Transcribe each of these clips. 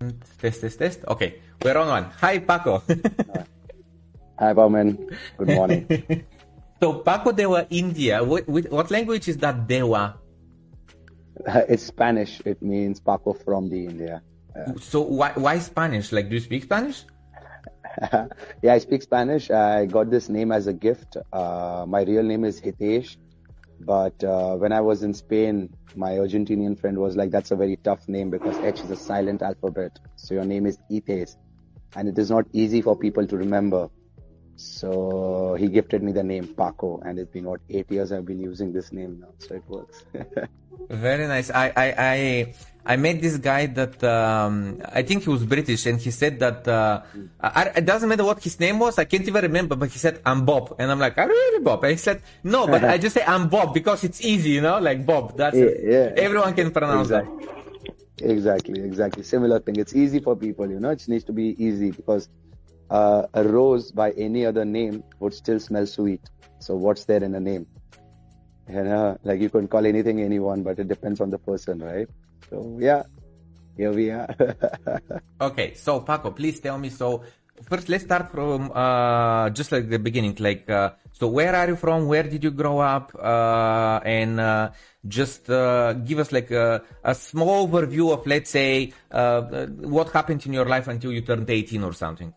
Test, test, test. Okay, we're on one. Hi, Paco. Hi, Plamen. Good morning. so, Paco de la, India. What, what language is that de la? Uh, it's Spanish. It means Paco from the India. Yeah. So, why, why Spanish? Like, do you speak Spanish? yeah, I speak Spanish. I got this name as a gift. Uh, my real name is Hitesh. But uh, when I was in Spain, my Argentinian friend was like, that's a very tough name because H is a silent alphabet. So your name is Ites. And it is not easy for people to remember. So he gifted me the name Paco, and it's been what eight years I've been using this name now, so it works. Very nice. I, I I I met this guy that um, I think he was British, and he said that uh, I, it doesn't matter what his name was. I can't even remember, but he said I'm Bob, and I'm like, you really Bob? And he said no, but I just say I'm Bob because it's easy, you know, like Bob. That's yeah, it. Yeah. Everyone can pronounce exactly. that. Exactly, exactly. Similar thing. It's easy for people, you know. It needs to be easy because uh, a rose by any other name would still smell sweet. So what's there in a name? You know, like you can call anything anyone, but it depends on the person, right? So yeah, here we are. okay, so Paco, please tell me. So first, let's start from uh, just like the beginning. Like, uh, so where are you from? Where did you grow up? Uh, and uh, just uh, give us like a, a, small overview of, let's say, uh, what happened in your life until you turned 18 or something.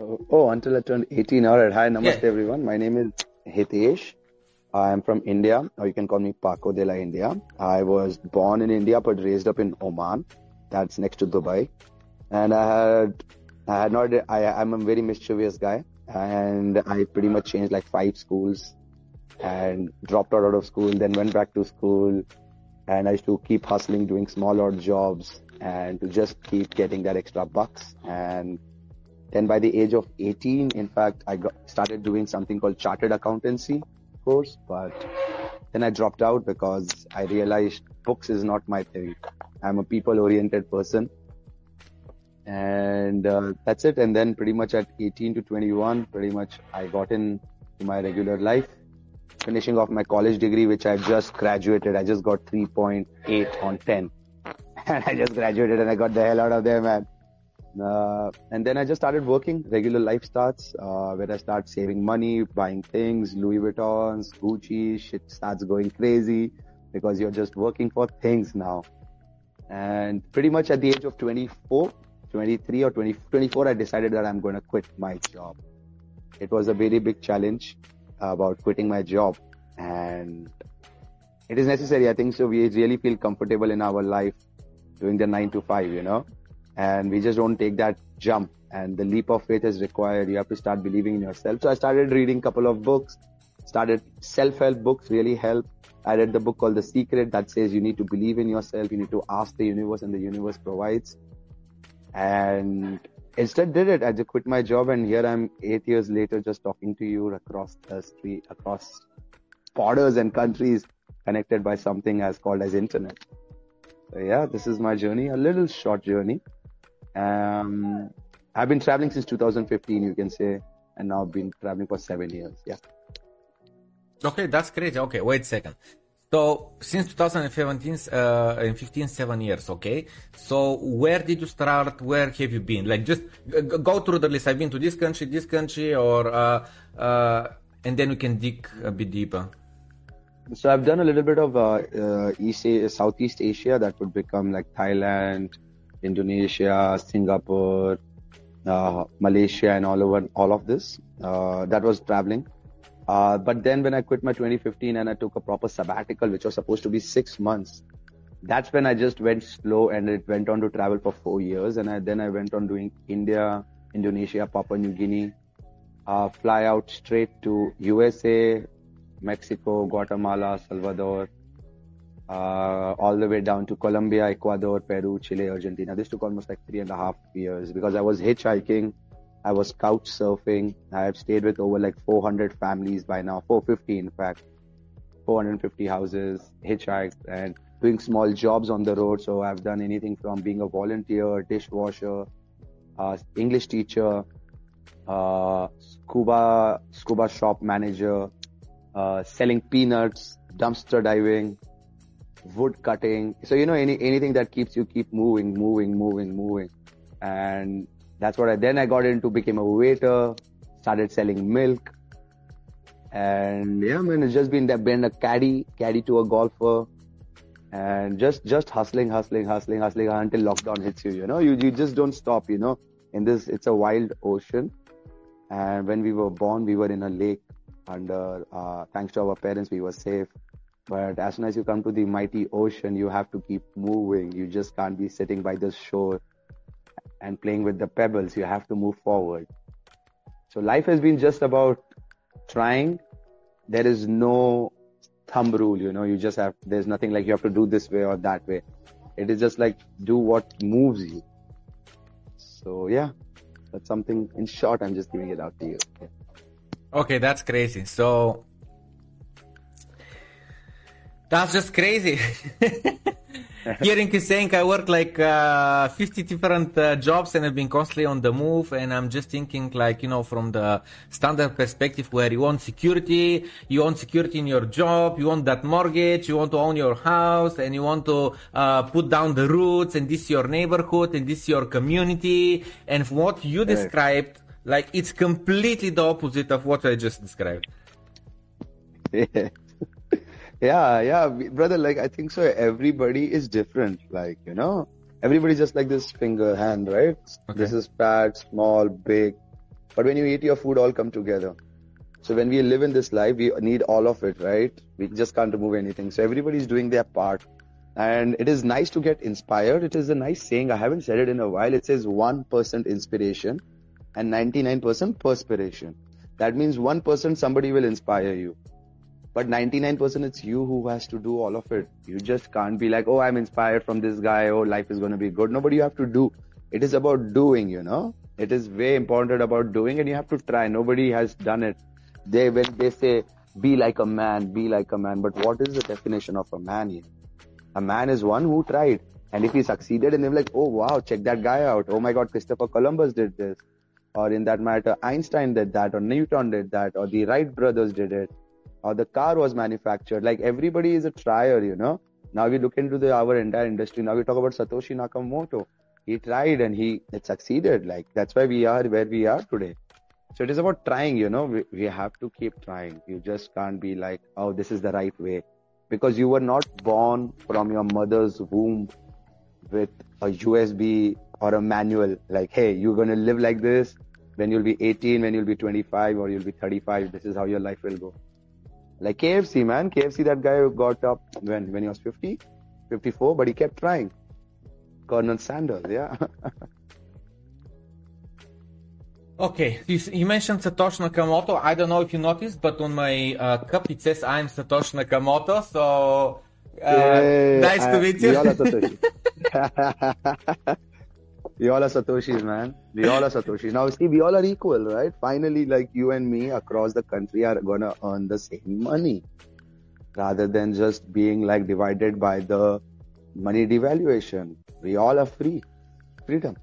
Oh, oh, until I turned 18. All right. Hi, namaste, yeah. everyone. My name is Hitesh. I am from India, or you can call me Paco de la India. I was born in India, but raised up in Oman. That's next to Dubai. And I had, I had not, I, I'm a very mischievous guy. And I pretty much changed like five schools and dropped out of school, then went back to school. And I used to keep hustling, doing small odd jobs and to just keep getting that extra bucks. And then by the age of 18, in fact, I got, started doing something called chartered accountancy course, but then I dropped out because I realized books is not my thing. I'm a people oriented person. And uh, that's it. And then pretty much at 18 to 21, pretty much I got in to my regular life, finishing off my college degree, which I just graduated. I just got 3.8 on 10. And I just graduated and I got the hell out of there, man. Uh, and then I just started working. Regular life starts uh, where I start saving money, buying things, Louis Vuittons, Gucci. Shit starts going crazy because you're just working for things now. And pretty much at the age of 24, 23 or 20, 24, I decided that I'm going to quit my job. It was a very big challenge about quitting my job, and it is necessary. I think so. We really feel comfortable in our life doing the nine to five, you know and we just don't take that jump. And the leap of faith is required. You have to start believing in yourself. So i started reading a couple of books. Started self-help books really help. I read the book called the secret that says you need to believe in yourself. You need to ask the universe and the universe provides. And instead did it. I just quit my job and here i'm eight years later just talking to you across the street across borders and countries connected by something as called as internet. So yeah this is my journey. A little short journey um, I've been traveling since 2015, you can say, and now I've been traveling for seven years. Yeah. Okay, that's great. Okay, wait a second. So since 2017, uh, and 15, seven years. Okay. So where did you start? Where have you been? Like just go through the list. I've been to this country, this country, or uh, uh, and then we can dig a bit deeper. So I've done a little bit of uh, uh, East Southeast Asia. That would become like Thailand, Indonesia, Singapore, uh, Malaysia, and all over all of this. Uh, that was traveling. Uh, but then when I quit my 2015 and I took a proper sabbatical, which was supposed to be six months, that's when I just went slow and it went on to travel for four years. And I, then I went on doing India, Indonesia, Papua New Guinea, uh, fly out straight to USA, Mexico, Guatemala, Salvador, uh, all the way down to Colombia, Ecuador, Peru, Chile, Argentina. This took almost like three and a half years because I was hitchhiking, I was couch surfing. I have stayed with over like 400 families by now, 450 in fact, 450 houses, hitchhiked and doing small jobs on the road. So I've done anything from being a volunteer, dishwasher, uh, English teacher, uh, scuba scuba shop manager, uh, selling peanuts, dumpster diving, wood cutting. So, you know, any, anything that keeps you keep moving, moving, moving, moving. And that's what I, then I got into, became a waiter, started selling milk. And yeah, man, it's just been that been a caddy, caddy to a golfer and just, just hustling, hustling, hustling, hustling until lockdown hits you, you know, you, you just don't stop, you know, in this, it's a wild ocean. And when we were born, we were in a lake under, uh, thanks to our parents, we were safe but as soon as you come to the mighty ocean, you have to keep moving. You just can't be sitting by the shore and playing with the pebbles. You have to move forward. So life has been just about trying. There is no thumb rule, you know, you just have, there's nothing like you have to do this way or that way. It is just like do what moves you. So yeah, that's something in short. I'm just giving it out to you. Okay, that's crazy. So that's just crazy. Hearing you saying I work like uh, 50 different uh, jobs and I've been constantly on the move and I'm just thinking like, you know, from the standard perspective where you want security, you want security in your job, you want that mortgage, you want to own your house and you want to uh, put down the roots and this is your neighborhood and this is your community. And what you described, like it's completely the opposite of what I just described. Yeah. Yeah, yeah, brother. Like I think so. Everybody is different. Like you know, everybody's just like this finger hand, right? Okay. This is fat, small, big. But when you eat your food, all come together. So when we live in this life, we need all of it, right? We just can't remove anything. So everybody's doing their part. And it is nice to get inspired. It is a nice saying. I haven't said it in a while. It says 1% inspiration and 99% perspiration. That means 1% somebody will inspire you. But 99% it's you who has to do all of it. You just can't be like, oh, I'm inspired from this guy. Oh, life is going to be good. Nobody you have to do. It is about doing, you know. It is way important about doing and you have to try. Nobody has done it. They, when they say, be like a man, be like a man. But what is the definition of a man here? A man is one who tried. And if he succeeded and they're like, oh wow, check that guy out. Oh my God, Christopher Columbus did this. Or in that matter, Einstein did that, or Newton did that, or the Wright brothers did it or the car was manufactured. Like everybody is a trier, you know. Now we look into the our entire industry. Now we talk about Satoshi Nakamoto. He tried and he it succeeded. Like that's why we are where we are today. So it is about trying, you know. We, we have to keep trying. You just can't be like, oh, this is the right way, because you were not born from your mother's womb with a USB or a manual. Like, hey, you're gonna live like this. When you'll be 18, when you'll be 25, or you'll be 35. This is how your life will go. Like KFC, man. KFC, that guy got up when, when he was 50, 54, but he kept trying. Colonel Sanders, yeah. okay, you, you, mentioned Satoshi Nakamoto. I don't know if you noticed, but on my uh, cup it says I'm Satoshi Nakamoto. So uh, nice to meet you. We all are Satoshis, man. We all are Satoshis. Now, see, we all are equal, right? Finally, like you and me across the country are gonna earn the same money rather than just being like divided by the money devaluation. We all are free. Freedom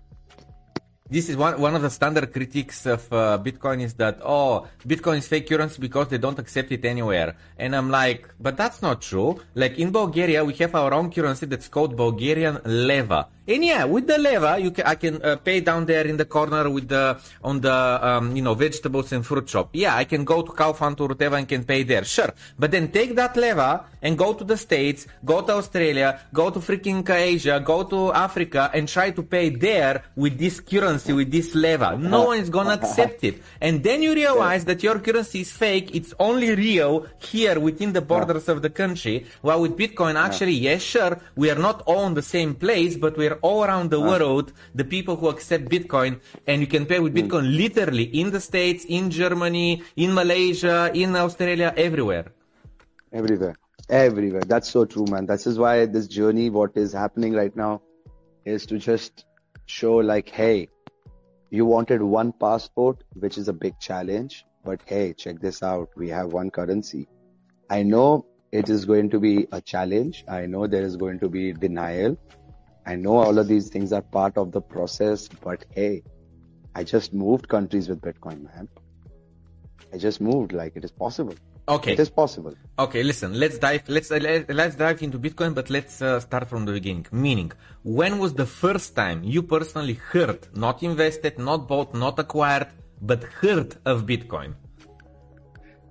this is one, one of the standard critiques of uh, Bitcoin is that, oh, Bitcoin is fake currency because they don't accept it anywhere. And I'm like, but that's not true. Like in Bulgaria, we have our own currency that's called Bulgarian leva. And yeah, with the leva, you can, I can uh, pay down there in the corner with the, on the, um, you know, vegetables and fruit shop. Yeah, I can go to Kaufland or whatever and can pay there. Sure. But then take that leva and go to the States, go to Australia, go to freaking Asia, go to Africa and try to pay there with this currency, with this leva. No one is gonna accept it. And then you realize that your currency is fake. It's only real here within the borders of the country. While with Bitcoin, actually, yes, sure, we are not all in the same place, but we're all around the world, the people who accept Bitcoin, and you can pay with hmm. Bitcoin literally in the States, in Germany, in Malaysia, in Australia, everywhere. Everywhere. Everywhere. That's so true, man. This is why this journey, what is happening right now, is to just show like, hey, you wanted one passport, which is a big challenge, but hey, check this out. We have one currency. I know it is going to be a challenge. I know there is going to be denial. I know all of these things are part of the process, but hey, I just moved countries with Bitcoin, man. I just moved like it is possible. Okay. It is possible. Okay, listen. Let's dive. Let's uh, let, let's dive into Bitcoin, but let's uh, start from the beginning. Meaning, when was the first time you personally heard, not invested, not bought, not acquired, but heard of Bitcoin?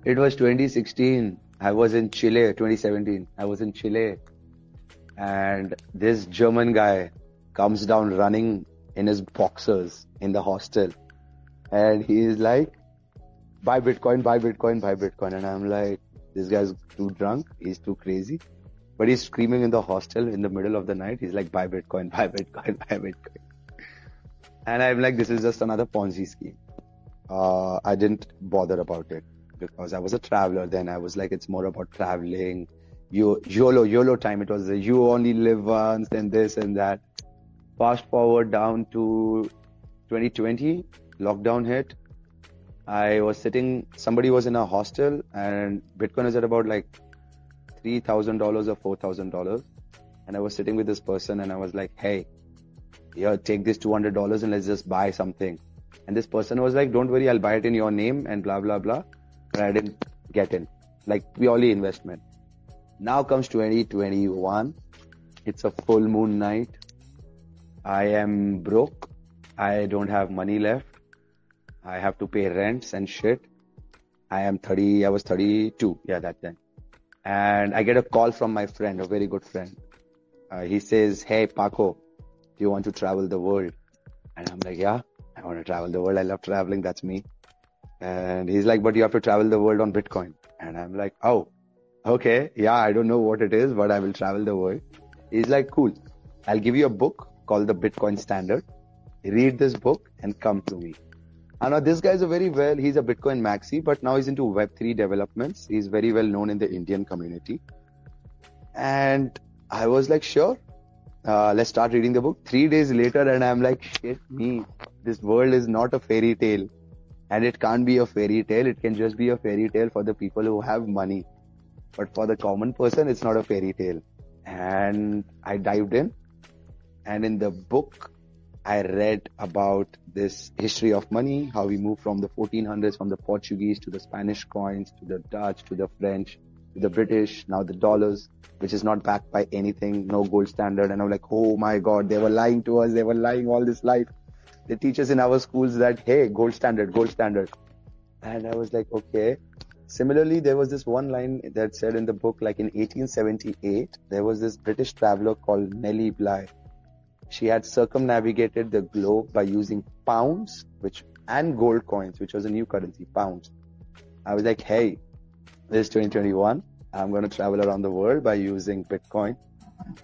It was 2016. I was in Chile. 2017. I was in Chile, and this German guy comes down running in his boxers in the hostel, and he is like, "Buy Bitcoin, buy Bitcoin, buy Bitcoin," and I'm like, "This guy's too drunk. He's too crazy." But he's screaming in the hostel in the middle of the night. He's like, "Buy Bitcoin, buy Bitcoin, buy Bitcoin," and I'm like, "This is just another Ponzi scheme." Uh, I didn't bother about it because I was a traveler then. I was like, it's more about traveling. You, YOLO, YOLO time. It was a, you only live once and this and that. Fast forward down to 2020, lockdown hit. I was sitting, somebody was in a hostel and Bitcoin is at about like $3,000 or $4,000. And I was sitting with this person and I was like, hey, here, take this $200 and let's just buy something. And this person was like, don't worry, I'll buy it in your name and blah, blah, blah. But I didn't get in. Like purely investment. Now comes 2021. It's a full moon night. I am broke. I don't have money left. I have to pay rents and shit. I am 30, I was 32. Yeah, that time. And I get a call from my friend, a very good friend. Uh, he says, Hey, Paco, do you want to travel the world? And I'm like, Yeah, I want to travel the world. I love traveling. That's me. And he's like, But you have to travel the world on Bitcoin. And I'm like, Oh, okay. Yeah, I don't know what it is, but I will travel the world. He's like, Cool. I'll give you a book called the Bitcoin Standard. Read this book and come to me. I know this guy is a very well, he's a Bitcoin maxi, but now he's into Web3 developments. He's very well known in the Indian community. And I was like, sure, uh, let's start reading the book. Three days later, and I'm like, shit, me, this world is not a fairy tale. And it can't be a fairy tale. It can just be a fairy tale for the people who have money. But for the common person, it's not a fairy tale. And I dived in. And in the book, I read about this history of money, how we moved from the 1400s, from the Portuguese to the Spanish coins, to the Dutch, to the French, to the British, now the dollars, which is not backed by anything, no gold standard. And I'm like, oh my God, they were lying to us. They were lying all this life. They teach us in our schools that, hey, gold standard, gold standard. And I was like, okay. Similarly, there was this one line that said in the book, like in 1878, there was this British traveler called Nellie Bly she had circumnavigated the globe by using pounds, which and gold coins, which was a new currency, pounds. I was like, hey, this is 2021. I'm going to travel around the world by using Bitcoin.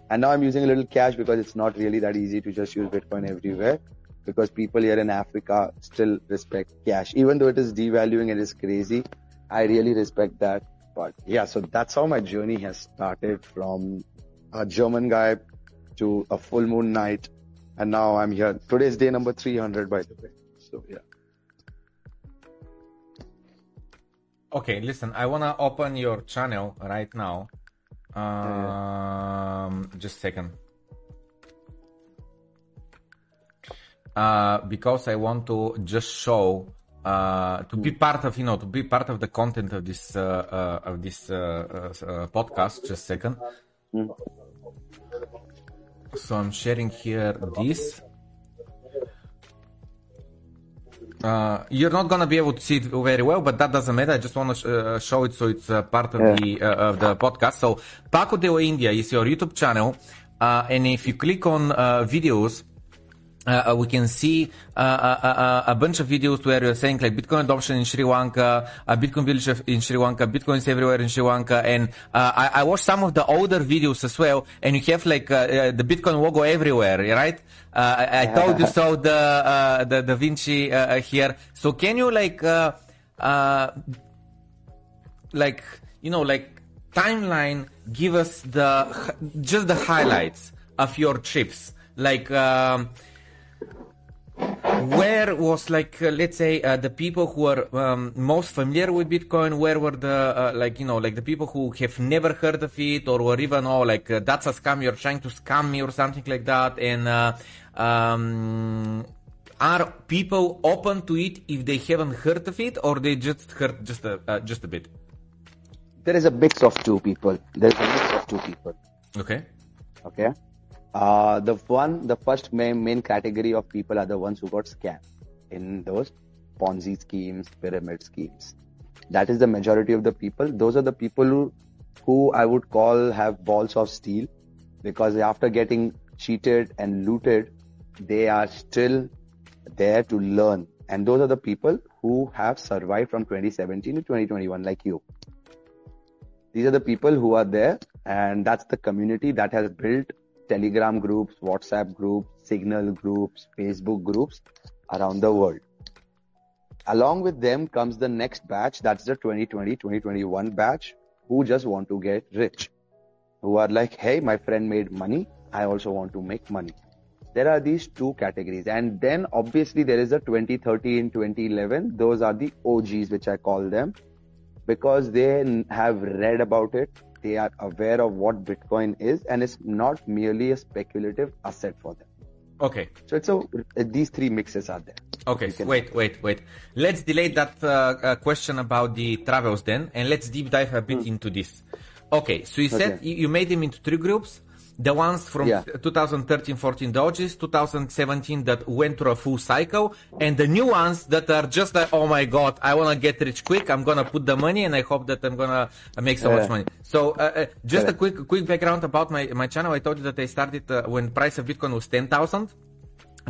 And now I'm using a little cash because it's not really that easy to just use Bitcoin everywhere because people here in Africa still respect cash. Even though it is devaluing and it's crazy, I really respect that. But yeah, so that's how my journey has started from a German guy to a full moon night. And now I'm here. Today's day number 300, by the way. So, yeah. Okay, listen, I wanna open your channel right now. Um, just a second. Uh, because I want to just show, uh, to be part of, you know, to be part of the content of this, uh, uh of this, uh, uh, podcast. Just a second. Mm. So I'm sharing here this. Uh, you're not gonna be able to see it very well, but that doesn't matter. I just want to sh- uh, show it so it's uh, part of Yeah. the uh, of the podcast. So Paco de la India is your YouTube channel, uh, and if you click on uh, videos, uh, uh, we can see uh, uh, uh, a bunch of videos where you're saying like Bitcoin adoption in Sri Lanka, uh, Bitcoin village in Sri Lanka, Bitcoins everywhere in Sri Lanka, and uh, I, I watched some of the older videos as well, and you have like the Bitcoin logo everywhere, right? Uh, I, I told you so. The uh, the Da Vinci here. So can you like uh, uh, like you know like timeline give us the just the highlights of your trips like um, where was like uh, let's say uh, the people who are um, most familiar with bitcoin where were the uh, like you know like the people who have never heard of it or were even oh like uh, that's a scam you're trying to scam me or something like that and uh, um, are people open to it if they haven't heard of it or they just heard just a uh, just a bit there is a mix of two people. There's a mix of two people. Okay. Okay. Uh, the one, the first main, main category of people are the ones who got scammed in those Ponzi schemes, pyramid schemes. That is the majority of the people. Those are the people who, who I would call have balls of steel because after getting cheated and looted, they are still there to learn. And those are the people who have survived from 2017 to 2021, like you. These are the people who are there, and that's the community that has built Telegram groups, WhatsApp groups, Signal groups, Facebook groups around the world. Along with them comes the next batch, that's the 2020 2021 batch, who just want to get rich. Who are like, hey, my friend made money, I also want to make money. There are these two categories, and then obviously there is a 2013 2011, those are the OGs, which I call them because they have read about it, they are aware of what Bitcoin is, and it's not merely a speculative asset for them. Okay. So it's a these three mixes are there. Okay. Wait, wait, wait. Let's delay that uh, uh, question about the travels then, and let's deep dive a bit mm. into this. Okay. So you said okay. you made them into three groups the ones from yeah. 2013 14 Doges, 2017 that went through a full cycle, and the new ones that are just like, oh my god, I want to get rich quick, I'm gonna put the money, and I hope that I'm gonna make so yeah. much money. So, uh, uh, just yeah. a quick quick background about my my channel. I told you that I started uh, when price of Bitcoin was 10,000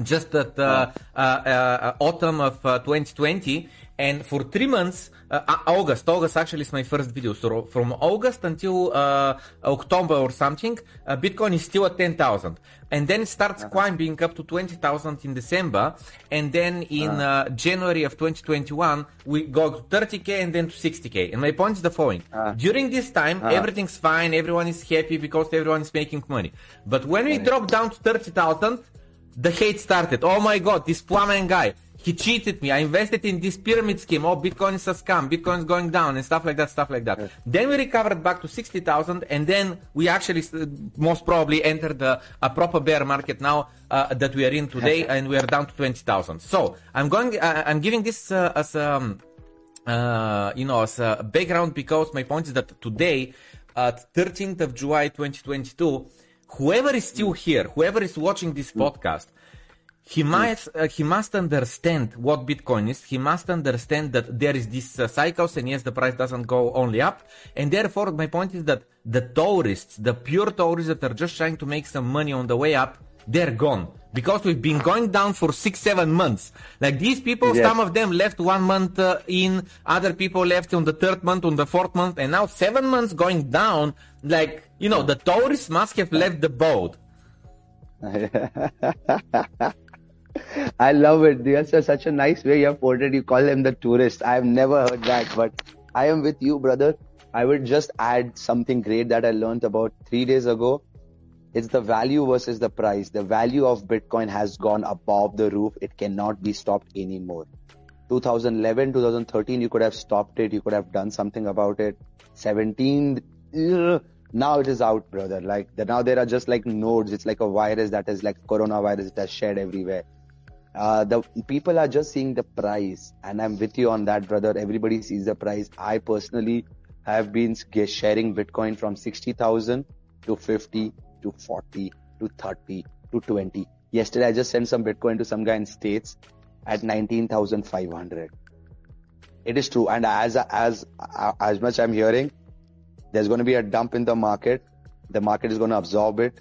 just at uh, uh, uh, autumn of 2020 and for three months uh, august august actually is my first video so from august until uh, october or something uh, bitcoin is still at 10000 and then it starts uh-huh. climbing up to 20000 in december and then in uh-huh. january of 2021 we go to 30k and then to 60k and my point is the following uh-huh. during this time uh-huh. everything's fine everyone is happy because everyone is making money but when we drop down to 30000 the hate started. Oh my god, this Plamen guy, he cheated me. I invested in this pyramid scheme. Oh, Bitcoin is a scam. Bitcoin is going down and stuff like that, stuff like that. Yes. Then we recovered back to 60,000 and then we actually uh, most probably entered a, a proper bear market now uh, that we are in today and we are down to 20,000. So I'm going, uh, I'm giving this uh, as um, uh, you know, as a background because my point is that today at 13th of July 2022, whoever is still here, whoever is watching this mm. podcast, he must uh, he must understand what Bitcoin is. He must understand that there is this uh, cycles, and yes, the price doesn't go only up. And therefore, my point is that the tourists, the pure tourists that are just trying to make some money on the way up, they're gone because we've been going down for six, seven months. Like these people, yes. some of them left one month uh, in, other people left on the third month, on the fourth month, and now seven months going down. Like you know, the tourists must have left the boat. I love it. That's such a nice way you have it. You call them the tourists. I've never heard that, but I am with you, brother. I would just add something great that I learned about three days ago. It's the value versus the price. The value of Bitcoin has gone above the roof. It cannot be stopped anymore. 2011, 2013, you could have stopped it. You could have done something about it. 17, now it is out, brother. Like now there are just like nodes. It's like a virus that is like coronavirus. It has shared everywhere. Uh, the people are just seeing the price, and I'm with you on that, brother. Everybody sees the price. I personally have been sharing Bitcoin from sixty thousand to fifty to forty to thirty to twenty. Yesterday, I just sent some Bitcoin to some guy in States at nineteen thousand five hundred. It is true, and as as as much I'm hearing, there's going to be a dump in the market. The market is going to absorb it,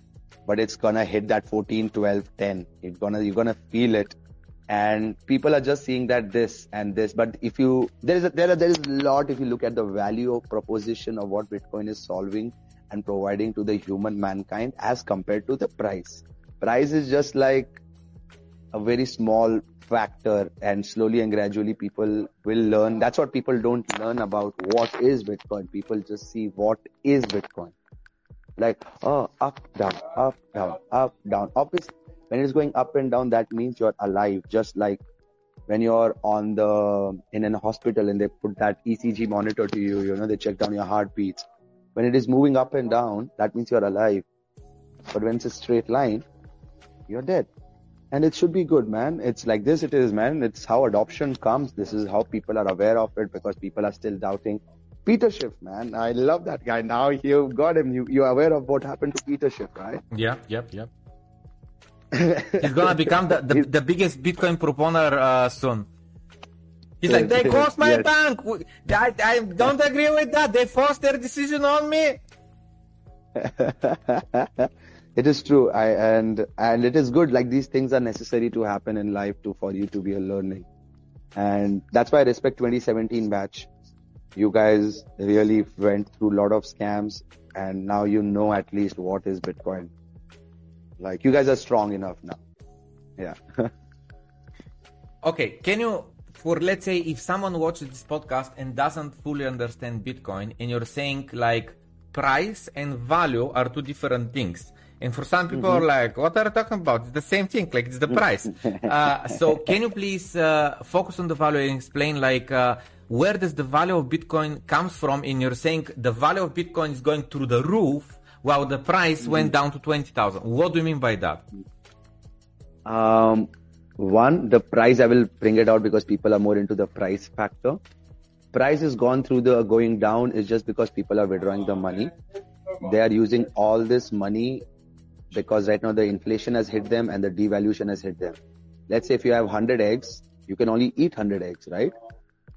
but it's to hit that 14, 12, 10. It's to, you're to feel it. And people are just seeing that this and this. But if you, there is a, there, are, there is a lot if you look at the value proposition of what Bitcoin is solving and providing to the human mankind as compared to the price. Price is just like a very small factor and slowly and gradually people will learn that's what people don't learn about what is bitcoin people just see what is bitcoin like oh up down up down up down. Is when it's going up and down that means you're alive just like when you're on the in a hospital and they put that ecg monitor to you you know they check down your heartbeats. When it is moving up and down that means you're alive. But when it's a straight line you're dead. And it should be good man. It's like this it is man. It's how adoption comes. This is how people are aware of it because people are still doubting Peter Schiff, man. I love that guy. Now you've got him. You, you're aware of what happened to Peter Schiff, right? Yeah, yep, yep. He's gonna become the, the, the biggest Bitcoin proponer uh, soon. He's like, they closed my Yes. bank. I, I don't agree with that. They forced their decision on me. it is true. I and and it is good. Like these things are necessary to happen in life to for you to be a learning, and that's why I respect 2017 batch. You guys really went through a lot of scams, and now you know at least what is Bitcoin. Like you guys are strong enough now. Yeah. Okay, can you, for let's say, if someone watches this podcast and doesn't fully understand Bitcoin, and you're saying like price and value are two different things, and for some people are like, what are you talking about? It's the same thing, like it's the price. uh, so can you please uh, focus on the value and explain like uh, where does the value of Bitcoin comes from? And you're saying the value of Bitcoin is going through the roof while the price went down to twenty thousand. What do you mean by that? Um, one, the price, I will bring it out because people are more into the price factor. Price has gone through the going down is just because people are withdrawing the money. They are using all this money because right now the inflation has hit them and the devaluation has hit them. Let's say if you have 100 eggs, you can only eat 100 eggs, right?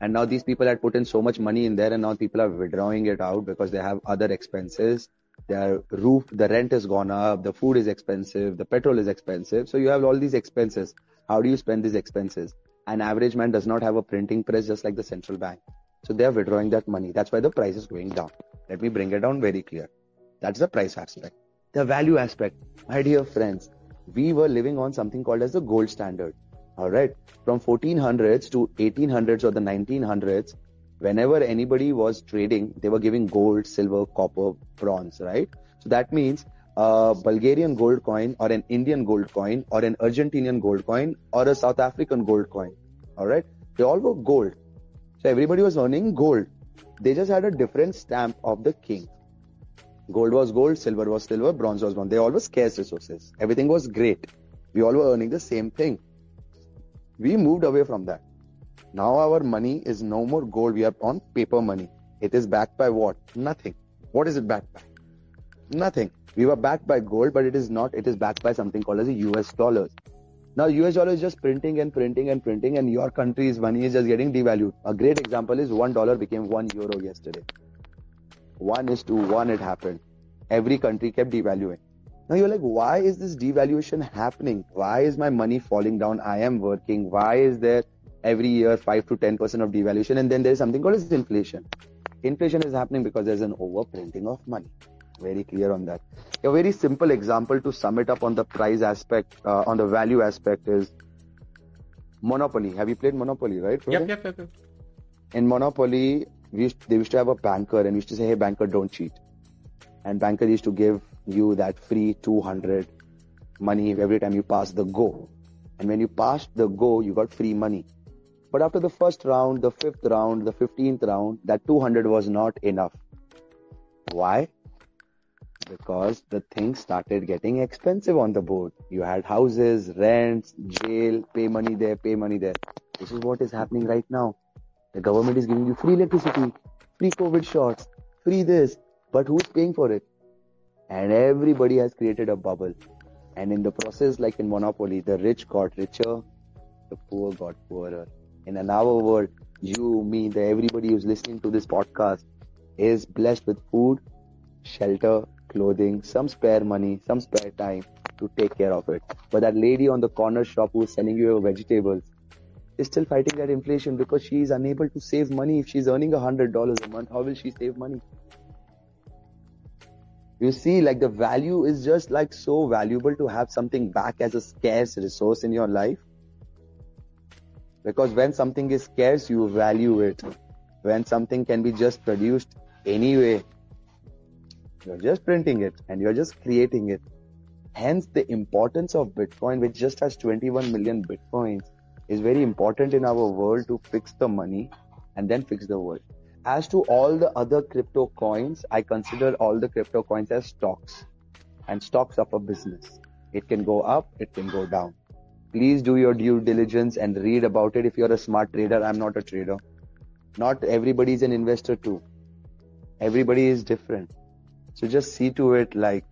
And now these people had put in so much money in there and now people are withdrawing it out because they have other expenses. Their roof, the rent has gone up, the food is expensive, the petrol is expensive. So you have all these expenses. How do you spend these expenses? An average man does not have a printing press just like the central bank. So they are withdrawing that money. That's why the price is going down. Let me bring it down very clear. That's the price aspect. The value aspect. My dear friends, we were living on something called as the gold standard. All right. From 1400s to 1800s or the 1900s, whenever anybody was trading, they were giving gold, silver, copper, bronze, right? So that means a Bulgarian gold coin or an Indian gold coin or an Argentinian gold coin or a South African gold coin. All right. They all were gold. So everybody was earning gold. They just had a different stamp of the king. Gold was gold, silver was silver, bronze was bronze. They all were scarce resources. Everything was great. We all were earning the same thing. We moved away from that. Now our money is no more gold. We are on paper money. It is backed by what? Nothing. What is it backed by? Nothing. We were backed by gold, but it is not. It is backed by something called as a US dollars. Now US dollar is just printing and printing and printing, and your country's money is just getting devalued. A great example is one dollar became one euro yesterday. One is to one it happened. Every country kept devaluing. Now you're like, why is this devaluation happening? Why is my money falling down? I am working. Why is there every year five to ten percent of devaluation? And then there is something called as inflation. Inflation is happening because there's an overprinting of money. Very clear on that. A very simple example to sum it up on the price aspect, uh, on the value aspect is Monopoly. Have you played Monopoly, right? Yep, yep, yep. yep. in Monopoly, we used, they used to have a banker and we used to say, hey, banker, don't cheat. And banker used to give you that free 200 money every time you pass the go. And when you passed the go, you got free money. But after the first round, the fifth round, the 15th round, that 200 was not enough. Why? Because the things started getting expensive on the board. You had houses, rents, jail, pay money there, pay money there. This is what is happening right now. The government is giving you free electricity, free COVID shots, free this, but who's paying for it? And everybody has created a bubble. And in the process, like in Monopoly, the rich got richer, the poor got poorer. In our world, you, me, the everybody who's listening to this podcast is blessed with food, shelter, clothing, some spare money, some spare time to take care of it. But that lady on the corner shop who's selling you your vegetables, is still fighting that inflation because she is unable to save money. If she's earning a hundred dollars a month, how will she save money? You see, like the value is just like so valuable to have something back as a scarce resource in your life. Because when something is scarce, you value it. When something can be just produced anyway, you're just printing it and you're just creating it. Hence, the importance of Bitcoin, which just has 21 million Bitcoins, is very important in our world to fix the money and then fix the world. As to all the other crypto coins, I consider all the crypto coins as stocks and stocks of a business. It can go up, it can go down. Please do your due diligence and read about it. If you're a smart trader, I'm not a trader. Not everybody is an investor too. Everybody is different. So just see to it like,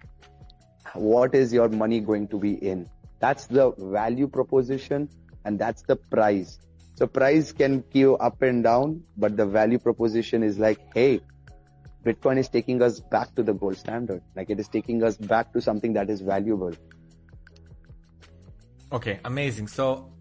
what is your money going to be in? That's the value proposition and that's the price. So price can go up and down, but the value proposition is like, hey, Bitcoin is taking us back to the gold standard. Like it is taking us back to something that is valuable. Okay, amazing. So,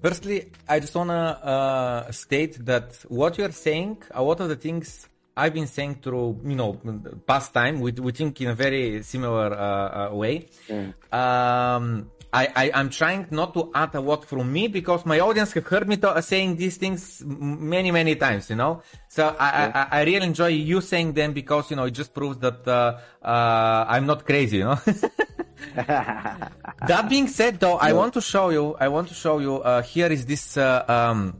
firstly, I just wanna uh, state that what you're saying, a lot of the things I've been saying through, you know, past time, we, we think in a very similar uh, uh, way. Mm. Um, I, I, am trying not to add a lot from me because my audience have heard me to, saying these things many, many times, you know? So I, yeah. I, I, really enjoy you saying them because, you know, it just proves that, uh, uh, I'm not crazy, you know? that being said though, I want to show you, I want to show you, uh, here is this, uh, um,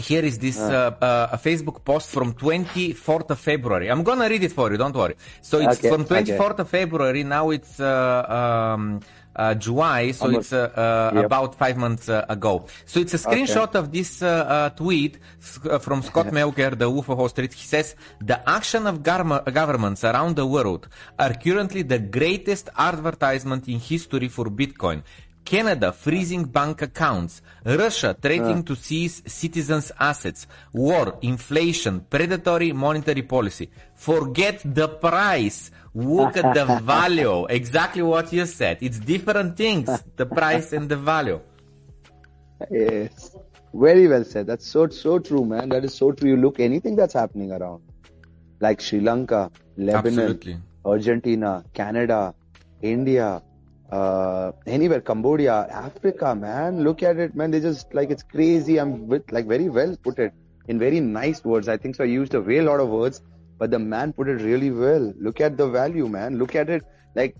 here is this uh, uh, a Facebook post from 24th of February. I'm gonna read it for you. Don't worry. So it's okay, from 24th okay. of February. Now it's uh, um, uh, July, so Almost. it's uh, uh, yep. about five months uh, ago. So it's a screenshot okay. of this uh, uh, tweet from Scott Melker, the UFO host. He says, the action of governments around the world are currently the greatest advertisement in history for Bitcoin. Canada freezing bank accounts, Russia threatening to seize citizens' assets, war, inflation, predatory monetary policy. Forget the price. Look at the value. Exactly what you said. It's different things, the price and the value. Yes. Very well said. That's so so true, man. That is so true. You look anything that's happening around. Like Sri Lanka, Lebanon, Absolutely. Argentina, Canada, India, uh, anywhere, Cambodia, Africa, man. Look at it, man. They just like it's crazy. I'm with like very well put it in very nice words. I think so. I used a way lot of words, but the man put it really well. Look at the value, man. Look at it. Like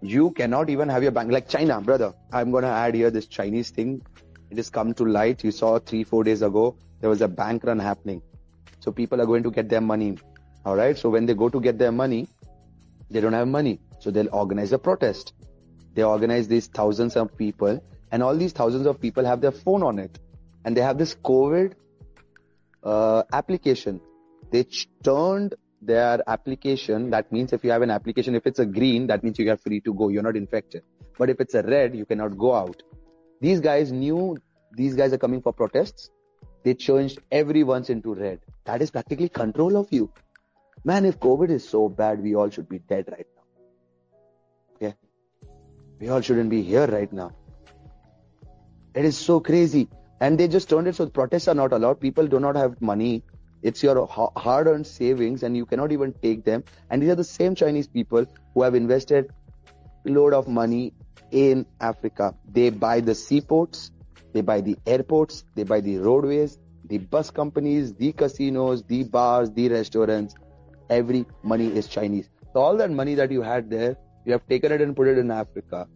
you cannot even have your bank like China, brother. I'm gonna add here this Chinese thing. It has come to light. You saw three, four days ago there was a bank run happening. So people are going to get their money. All right. So when they go to get their money, they don't have money. So they'll organize a protest they organize these thousands of people, and all these thousands of people have their phone on it, and they have this COVID uh, application. They ch- turned their application. That means if you have an application, if it's a green, that means you are free to go. You're not infected. But if it's a red, you cannot go out. These guys knew these guys are coming for protests. They changed everyone's into red. That is practically control of you. Man, if COVID is so bad, we all should be dead right now. We all shouldn't be here right now. It is so crazy. And they just turned it so protests are not allowed. People do not have money. It's your hard earned savings and you cannot even take them. And these are the same Chinese people who have invested a load of money in Africa. They buy the seaports, they buy the airports, they buy the roadways, the bus companies, the casinos, the bars, the restaurants. Every money is Chinese. So all that money that you had there you have taken it and put it in Africa.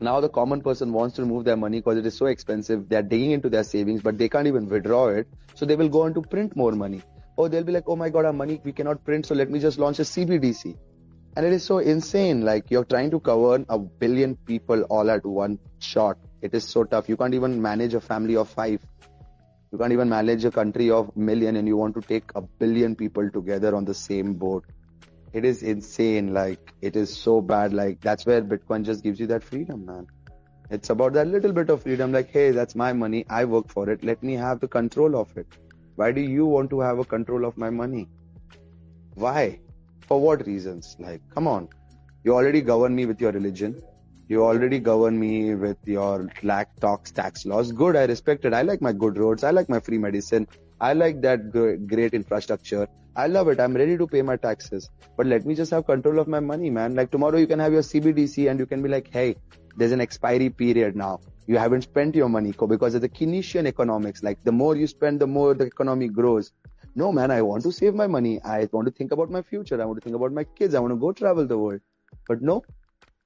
Now the common person wants to remove their money because it is so expensive. They're digging into their savings, but they can't even withdraw it. So they will go on to print more money. Or they'll be like, oh my god, our money we cannot print, so let me just launch a CBDC. And it is so insane. Like you're trying to cover a billion people all at one shot. It is so tough. You can't even manage a family of five. You can't even manage a country of million and you want to take a billion people together on the same boat it is insane. Like it is so bad. Like that's where Bitcoin just gives you that freedom, man. It's about that little bit of freedom. Like, hey, that's my money. I work for it. Let me have the control of it. Why do you want to have a control of my money? Why? For what reasons? Like, come on. You already govern me with your religion. You already govern me with your lack tax tax laws. Good, I respect it. I like my good roads. I like my free medicine. I like that great infrastructure. I love it. I'm ready to pay my taxes. But let me just have control of my money, man. Like tomorrow you can have your CBDC and you can be like, hey, there's an expiry period now. You haven't spent your money because of the Keynesian economics. Like the more you spend, the more the economy grows. No, man, I want to save my money. I want to think about my future. I want to think about my kids. I want to go travel the world. But no,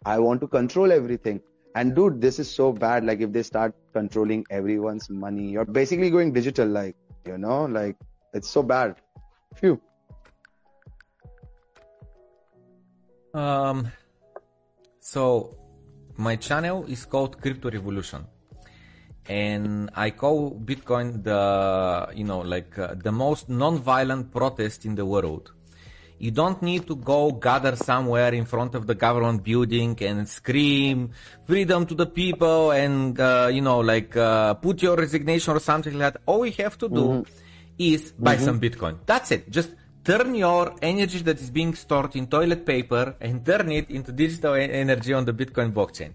I want to control everything. And dude, this is so bad. Like if they start controlling everyone's money, you're basically going digital. Like, you know, like it's so bad. Phew. Um, so my channel is called Crypto Revolution, and I call Bitcoin the you know like uh, the most non-violent protest in the world. You don't need to go gather somewhere in front of the government building and scream freedom to the people and, uh, you know, like, uh, put your resignation or something like that. All we have to do mm-hmm. Is buy mm-hmm. some Bitcoin. That's it. Just turn your energy that is being stored in toilet paper and turn it into digital energy on the Bitcoin blockchain.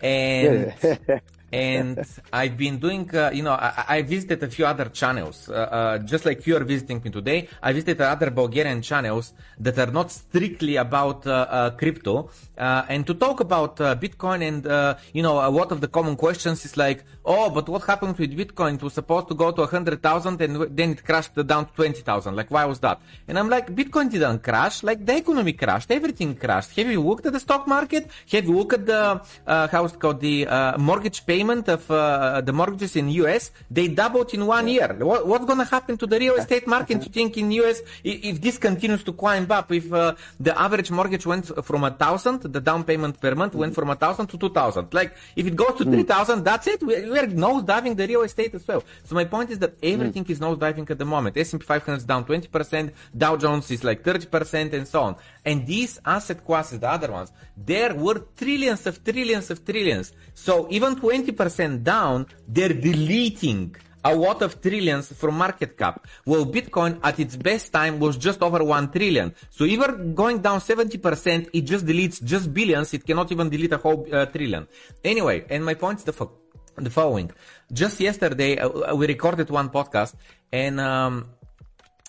And and I've been doing, uh, you know, I, I, visited a few other channels, uh, uh, just like you are visiting me today. I visited other Bulgarian channels that are not strictly about uh, uh, crypto, uh, and to talk about Bitcoin and, you know, a lot of the common questions is like, oh, but what happened with Bitcoin? It was supposed to go to 100,000 and then it crashed down to 20,000. Like, why was that? And I'm like, Bitcoin didn't crash. Like, the economy crashed. Everything crashed. Have you looked at the stock market? Have you looked at the, how's it called, the mortgage payment? Payment of uh, the mortgages in US, they doubled in one year. What, what's going to happen to the real estate market, you think, in US if this continues to climb up? If uh, the average mortgage went from a thousand, the down payment per month went from a thousand to two thousand. Like, if it goes to mm. three thousand, that's it. We, we are nose diving the real estate as well. So my point is that everything mm. is nose diving at the moment. S&P 500 is down 20%, Dow Jones is like 30%, and so on. And these asset classes, the other ones, there were trillions of trillions of trillions. So even 20% down, they're deleting a lot of trillions from market cap. Well, Bitcoin at its best time was just over 1 trillion. So even going down 70%, it just deletes just billions. It cannot even delete a whole uh, trillion. Anyway, and my point is the, fo- the following. Just yesterday, uh, we recorded one podcast and, um,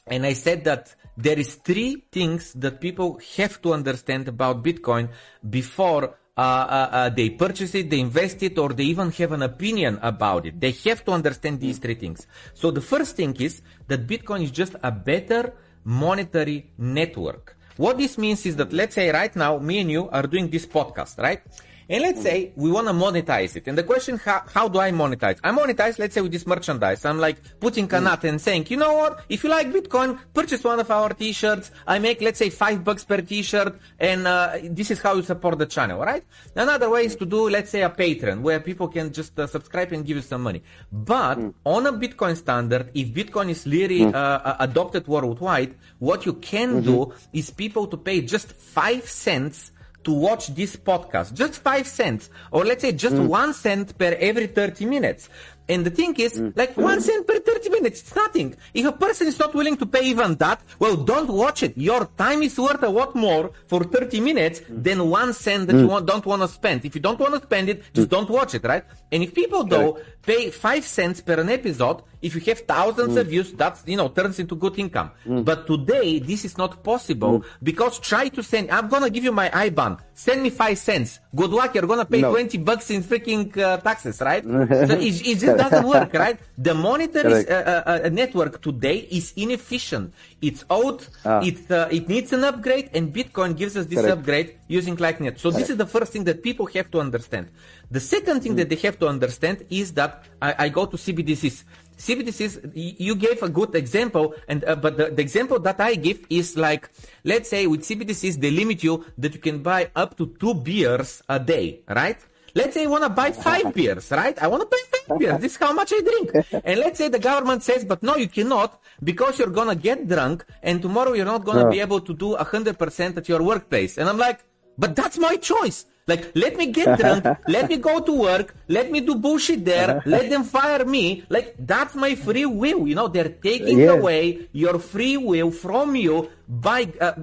and I said that there is three things that people have to understand about Bitcoin before uh, uh, uh, they purchase it, they invest it, or they even have an opinion about it. They have to understand these three things. So the first thing is that Bitcoin is just a better monetary network. What this means is that let's say right now, me and you are doing this podcast, right? And let's say we want to monetize it. And the question, how, how do I monetize? I monetize, let's say with this merchandise. I'm like putting a nut and saying, you know what? If you like Bitcoin, purchase one of our t-shirts. I make, let's say five bucks per t-shirt. And, uh, this is how you support the channel, right? Another way is to do, let's say a Patreon where people can just uh, subscribe and give you some money. But mm. on a Bitcoin standard, if Bitcoin is really mm. uh, adopted worldwide, what you can mm-hmm. do is people to pay just five cents to watch this podcast. Just five cents, or let's say just mm. one cent per every 30 minutes. And the thing is, mm. like one cent per 30 minutes, it's nothing. If a person is not willing to pay even that, well, don't watch it. Your time is worth a lot more for 30 minutes mm. than one cent that mm. you want, don't want to spend. If you don't want to spend it, just mm. don't watch it, right? And if people though pay five cents per an episode, if you have thousands of mm. views, that's, you know, turns into good income. Mm. But today, this is not possible because try to send, I'm gonna give you my IBAN. Send me five cents. Good luck. You're gonna pay no. 20 bucks in freaking uh, taxes, right? so it, it just doesn't work, right? The monetary uh, uh, uh, network today is inefficient. It's old. Ah. It uh, it needs an upgrade, and Bitcoin gives us this Correct. upgrade using Lightning. So Correct. this is the first thing that people have to understand. The second thing that they have to understand is that I, I go to CBDCs. CBDCs, you gave a good example, and uh, but the, the, example that I give is like, let's say with CBDCs, they limit you that you can buy up to two beers a day, right? Let's say I want to buy five beers, right? I want to buy five beers. This is how much I drink. And let's say the government says, but no, you cannot because you're going to get drunk and tomorrow you're not going to no. be able to do 100% at your workplace. And I'm like, but that's my choice. Like, let me get drunk, let me go to work, let me do bullshit there, let them fire me. Like, that's my free will. You know, they're taking yeah. away your free will from you by uh,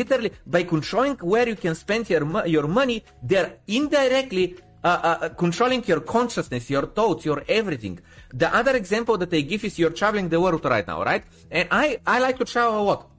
literally by controlling where you can spend your your money. They're indirectly uh, uh, controlling your consciousness, your thoughts, your everything. The other example that they give is you're traveling the world right now, right? And I, I like to travel a lot.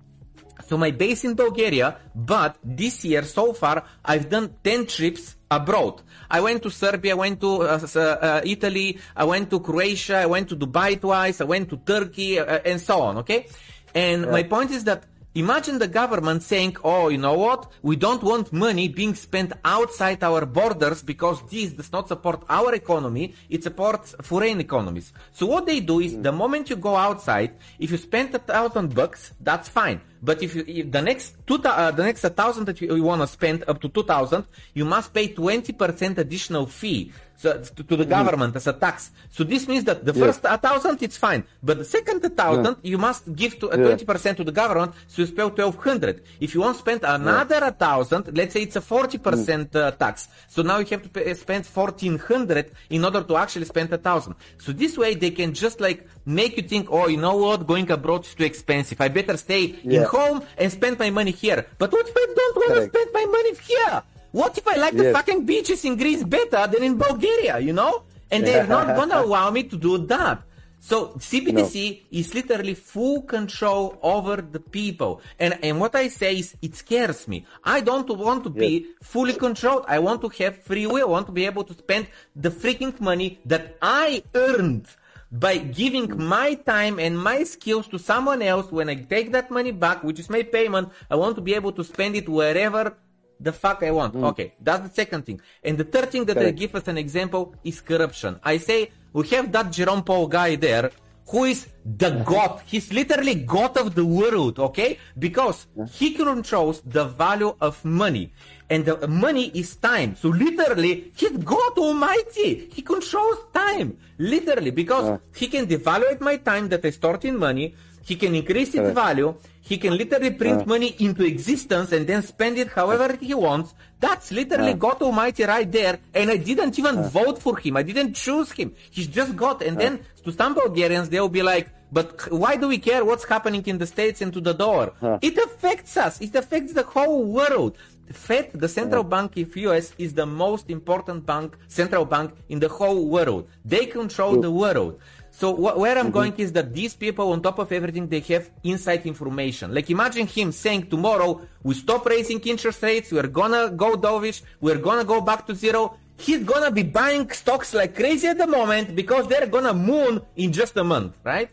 So my base in Bulgaria, but this year so far I've done 10 trips abroad. I went to Serbia, I went to uh, uh, uh, Italy, I went to Croatia, I went to Dubai twice, I went to Turkey, uh, and so on, okay? And yeah. my point is that Imagine the government saying, oh, you know what? We don't want money being spent outside our borders because this does not support our economy. It supports foreign economies. So what they do is the moment you go outside, if you spend a thousand bucks, that's fine. But if, you, if the next two, uh, the next thousand that you, you want to spend up to two thousand, you must pay twenty percent additional fee so, to, to the government as a tax. So this means that the Yeah. first a thousand it's fine, but the second thousand you must give to Yeah. twenty percent to the government, so you spend twelve hundred. If you want to spend another a thousand, let's say it's a forty percent uh, tax, so now you have to pay, spend fourteen hundred in order to actually spend a thousand. So this way they can just like make you think, oh, you know what, going abroad is too expensive. I better stay in home and spend my money here. But what if I don't want to spend my money here? What if I like the fucking beaches in Greece better than in Bulgaria, you know? And they're not gonna allow me to do that. So CBDC is literally full control over the people. And, and what I say is it scares me. I don't want to be fully controlled. I want to have free will. I want to be able to spend the freaking money that I earned by giving my time and my skills to someone else. When I take that money back, which is my payment, I want to be able to spend it wherever the fuck I want. Mm. Okay, that's the second thing. And the third thing that I give as an example is corruption. I say we have that Jerome Powell guy there who is the god. He's literally god of the world, okay? Because he controls the value of money. And the money is time. So literally, he's God Almighty. He controls time. Literally, because uh. he can devaluate my time that I stored in money. He can increase its value. He can literally print Yeah. money into existence and then spend it however he wants. That's literally Yeah. God Almighty right there. And I didn't even ah. vote for him. I didn't choose him. He's just God. And ah. then to some Bulgarians, they'll be like, but why do we care what's happening in the States and to the dollar? Ah. It affects us. It affects the whole world. The Fed, the central bank of US, is the most important bank, central bank in the whole world. They control the world. So wh- where I'm mm-hmm. going is that these people, on top of everything, they have inside information. Like imagine him saying tomorrow, we stop raising interest rates, we're gonna go dovish, we're gonna go back to zero. He's gonna be buying stocks like crazy at the moment because they're gonna moon in just a month, right?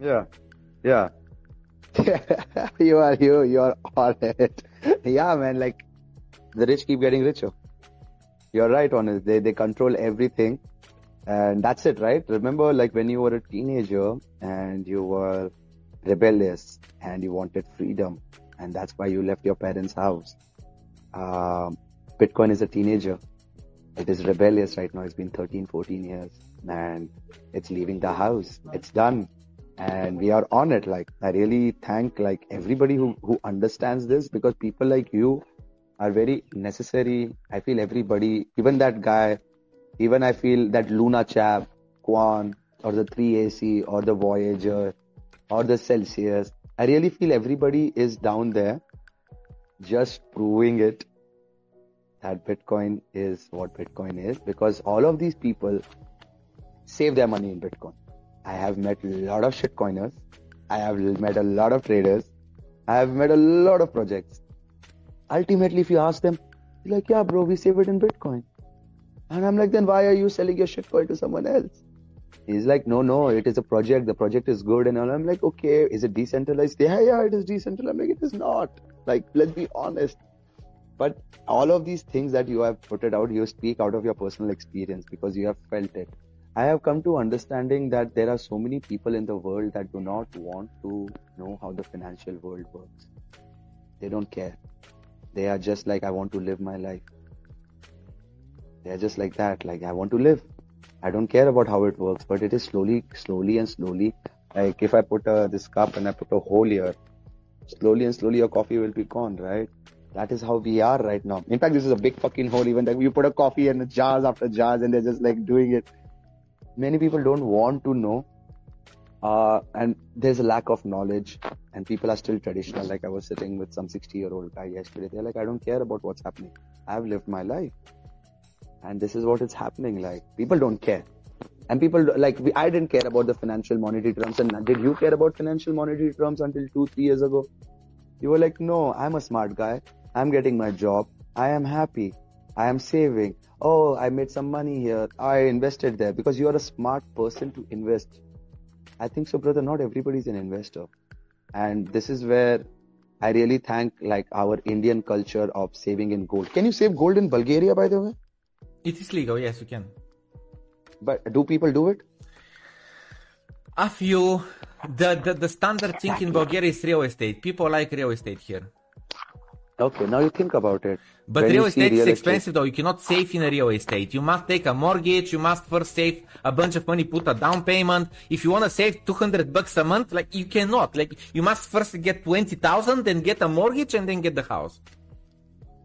Yeah, yeah. you are you. You are on it. Yeah, man. Like the rich keep getting richer. You're right on it. They they control everything, and that's it, right? Remember, like when you were a teenager and you were rebellious and you wanted freedom, and that's why you left your parents' house. Um, Bitcoin is a teenager. It is rebellious right now. It's been 13, 14 years, and it's leaving the house. It's done and we are on it like i really thank like everybody who who understands this because people like you are very necessary i feel everybody even that guy even i feel that luna chap Kwon or the 3ac or the voyager or the celsius i really feel everybody is down there just proving it that bitcoin is what bitcoin is because all of these people save their money in bitcoin I have met a lot of shitcoiners. I have met a lot of traders. I have met a lot of projects. Ultimately, if you ask them, like, yeah, bro, we save it in Bitcoin. And I'm like, then why are you selling your shit shitcoin to someone else? He's like, no, no, it is a project. The project is good. And. I'm like, okay, is it decentralized? Yeah, yeah, it is decentralized. I'm like, it is not. Like, let's be honest. But all of these things that you have put it out, you speak out of your personal experience because you have felt it. I have come to understanding that there are so many people in the world that do not want to know how the financial world works. They don't care. They are just like, I want to live my life. They are just like that. Like, I want to live. I don't care about how it works, but it is slowly, slowly and slowly. Like, if I put uh, this cup and I put a hole here, slowly and slowly your coffee will be gone, right? That is how we are right now. In fact, this is a big fucking hole. Even that you put a coffee in the jars after jars and they're just like doing it many people don't want to know uh, and there's a lack of knowledge and people are still traditional like i was sitting with some 60 year old guy yesterday they're like i don't care about what's happening i've lived my life and this is what is happening like people don't care and people like we, i didn't care about the financial monetary terms and did you care about financial monetary terms until two three years ago you were like no i'm a smart guy i'm getting my job i am happy i am saving oh, I made some money here. I invested there because you are a smart person to invest. I think so, brother. Not everybody is an investor. And this is where I really thank like our Indian culture of saving in gold. Can you save gold in Bulgaria, by the way? It is legal, yes, you can. But do people do it? A few. The, the the standard thing in Bulgaria is real estate. People like real estate here. Okay, now you think about it. But real estate is real expensive though. You cannot save in a real estate. You must take a mortgage. You must first save a bunch of money, put a down payment. If you want to save 200 bucks a month, like you cannot. Like you must first get 20,000, then get a mortgage and then get the house.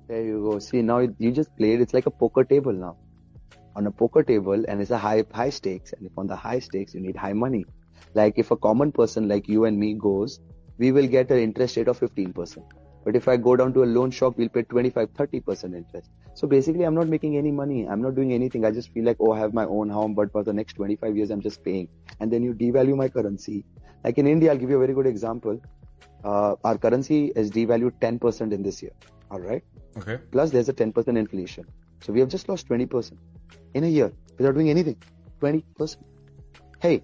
There you go. See, now you just played. It's like a poker table now. On a poker table, and it's a high high stakes. And if on the high stakes, you need high money. Like if a common person like you and me goes, we will get an interest rate of 15%. But if I go down to a loan shop, we'll pay 25, 30% interest. So basically, I'm not making any money. I'm not doing anything. I just feel like, oh, I have my own home, but for the next 25 years, I'm just paying. And then you devalue my currency. Like in India, I'll give you a very good example. Uh, our currency is devalued 10% in this year. All right. Okay. Plus, there's a 10% inflation. So we have just lost 20% in a year without doing anything. 20%. Hey,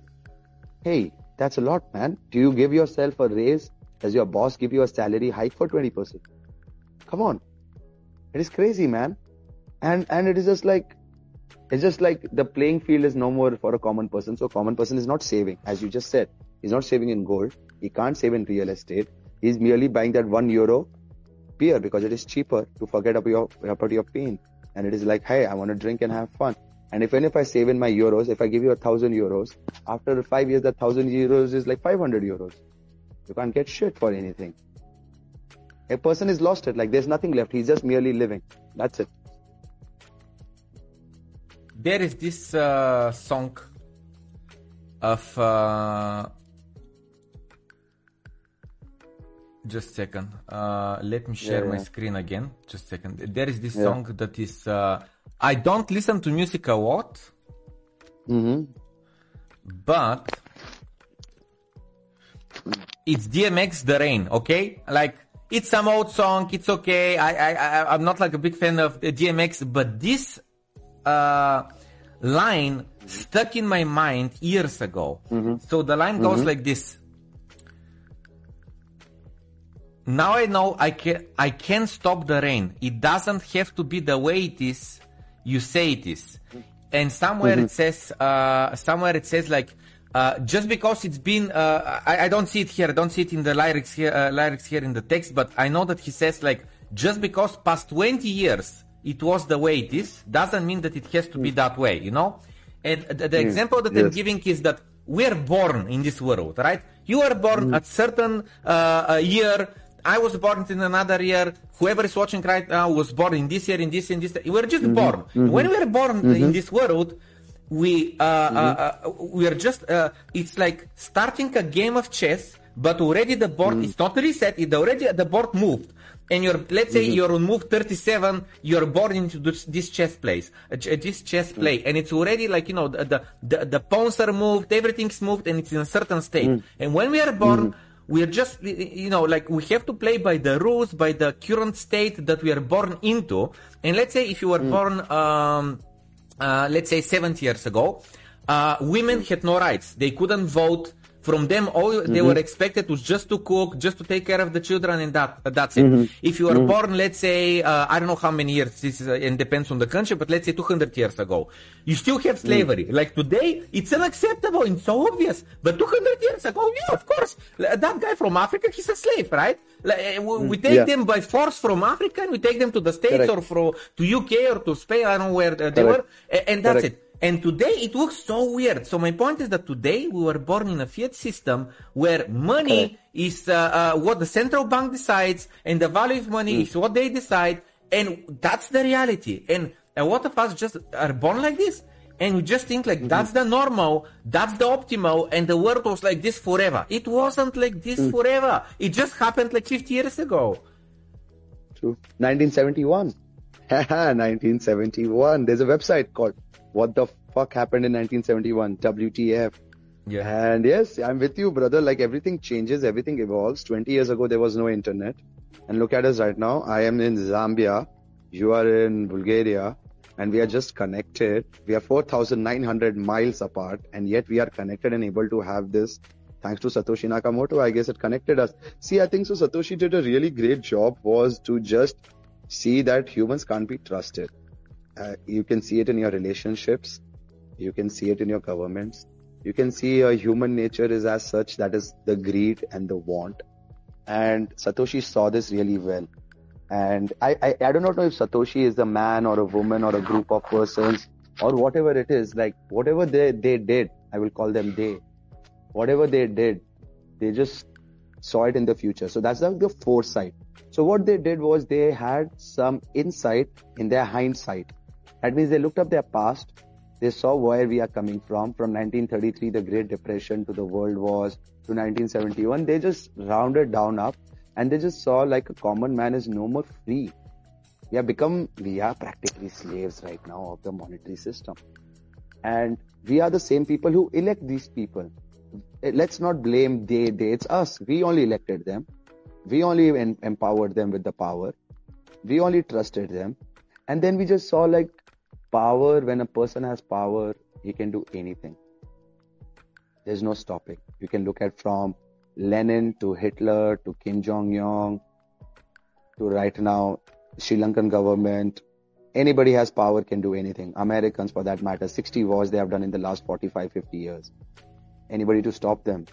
hey, that's a lot, man. Do you give yourself a raise? Does your boss give you a salary hike for 20%? Come on. It is crazy, man. And, and it is just like, it's just like the playing field is no more for a common person. So common person is not saving, as you just said. He's not saving in gold. He can't save in real estate. He's merely buying that one euro beer because it is cheaper to forget about your, about your pain. And it is like, hey, I want to drink and have fun. And even if I save in my euros, if I give you a thousand euros, after five years, that thousand euros is like 500 euros. You can't get shit for anything. A person is lost it. Like there's nothing left. He's just merely living. That's it. There is this uh, song of. Uh, just a second. Uh, let me share Yeah, my yeah. screen again. Just a second. There is this Yeah. song that is. Uh, I don't listen to music a lot, Mm-hmm. but it's DMX The Rain, okay? Like it's some old song, it's okay. I I, I I'm not like a big fan of DMX, but this uh line stuck in my mind years ago. So the line goes like this. Now I know I can I can stop the rain. It doesn't have to be the way it is. You say it is, and somewhere it says uh, somewhere it says like uh, just because it's been uh, I, I don't see it here. I don't see it in the lyrics here uh, lyrics here in the text, but I know that he says like just because past 20 years it was the way it is doesn't mean that it has to be that way. You know, and the, the example that I'm giving is that we're born in this world, right? You are born at certain uh, a year. I was born in another year. Whoever is watching right now was born in this year, in this, in this. We're just born. When we are born in this world, we uh, uh, uh, we are just. Uh, it's like starting a game of chess, but already the board is not reset. It already the board moved. And you're, let's say you're on move 37, you're born into this, this chess place, uh, this chess play, and it's already like, you know, the, the, the, the pawns are moved, everything's moved, and it's in a certain state. And when we are born, we're just, y- y- you know, like we have to play by the rules, by the current state that we are born into. And let's say if you were born, um, uh, let's say 70 years ago, uh, women had no rights. They couldn't vote. From them, all they were expected was just to cook, just to take care of the children, and that that's it. If you were born, let's say, uh, I don't know how many years this is, uh, and depends on the country, but let's say 200 years ago, you still have slavery. Like today, it's unacceptable and so obvious. But 200 years ago, yeah, of course, that guy from Africa, he's a slave, right? Like, uh, we, take Yeah. them by force from Africa, and we take them to the States Correct. or from to UK or to Spain. I don't know where uh, they Correct. were, and that's Correct. it. And today it looks so weird. So my point is that today we were born in a fiat system where money Correct. is uh, uh, what the central bank decides, and the value of money Hmm. is what they decide, and that's the reality. And a lot of us just are born like this, and we just think like that's Mm-hmm. the normal, that's the optimal, and the world was like this forever. It wasn't like this Hmm. forever. It just happened like 50 years ago. True. 1971. 1971. There's a website called What the Fuck Happened in 1971? WTF. Yeah. And yes, I'm with you, brother. Like everything changes, everything evolves. 20 years ago, there was no internet. And look at us right now. I am in Zambia. You are in Bulgaria. And we are just connected. We are 4,900 miles apart. And yet we are connected and able to have this. Thanks to Satoshi Nakamoto, I guess it connected us. See, I think so. Satoshi did a really great job was to just see that humans can't be trusted. Uh, you can see it in your relationships. You can see it in your governments. you can see a human nature is as such that is the greed and the want. And Satoshi saw this really well. And I, I, I do not know if Satoshi is a man or a woman or a group of persons or whatever it is, like whatever they, they did, I will call them they, whatever they did, they just saw it in the future. So that's like the foresight. So what they did was they had some insight in their hindsight. That means they looked up their past. They saw where we are coming from, from 1933, the Great Depression to the World Wars to 1971. They just rounded down up and they just saw like a common man is no more free. We have become, we are practically slaves right now of the monetary system. And we are the same people who elect these people. Let's not blame they, they, it's us. We only elected them. We only empowered them with the power. We only trusted them. And then we just saw like power, when a person has power, he can do anything. There's no stopping. You can look at from Lenin to Hitler to Kim Jong Un to right now Sri Lankan government. Anybody has power can do anything. Americans for that matter. 60 wars they have done in the last 45, 50 years. Anybody to stop them?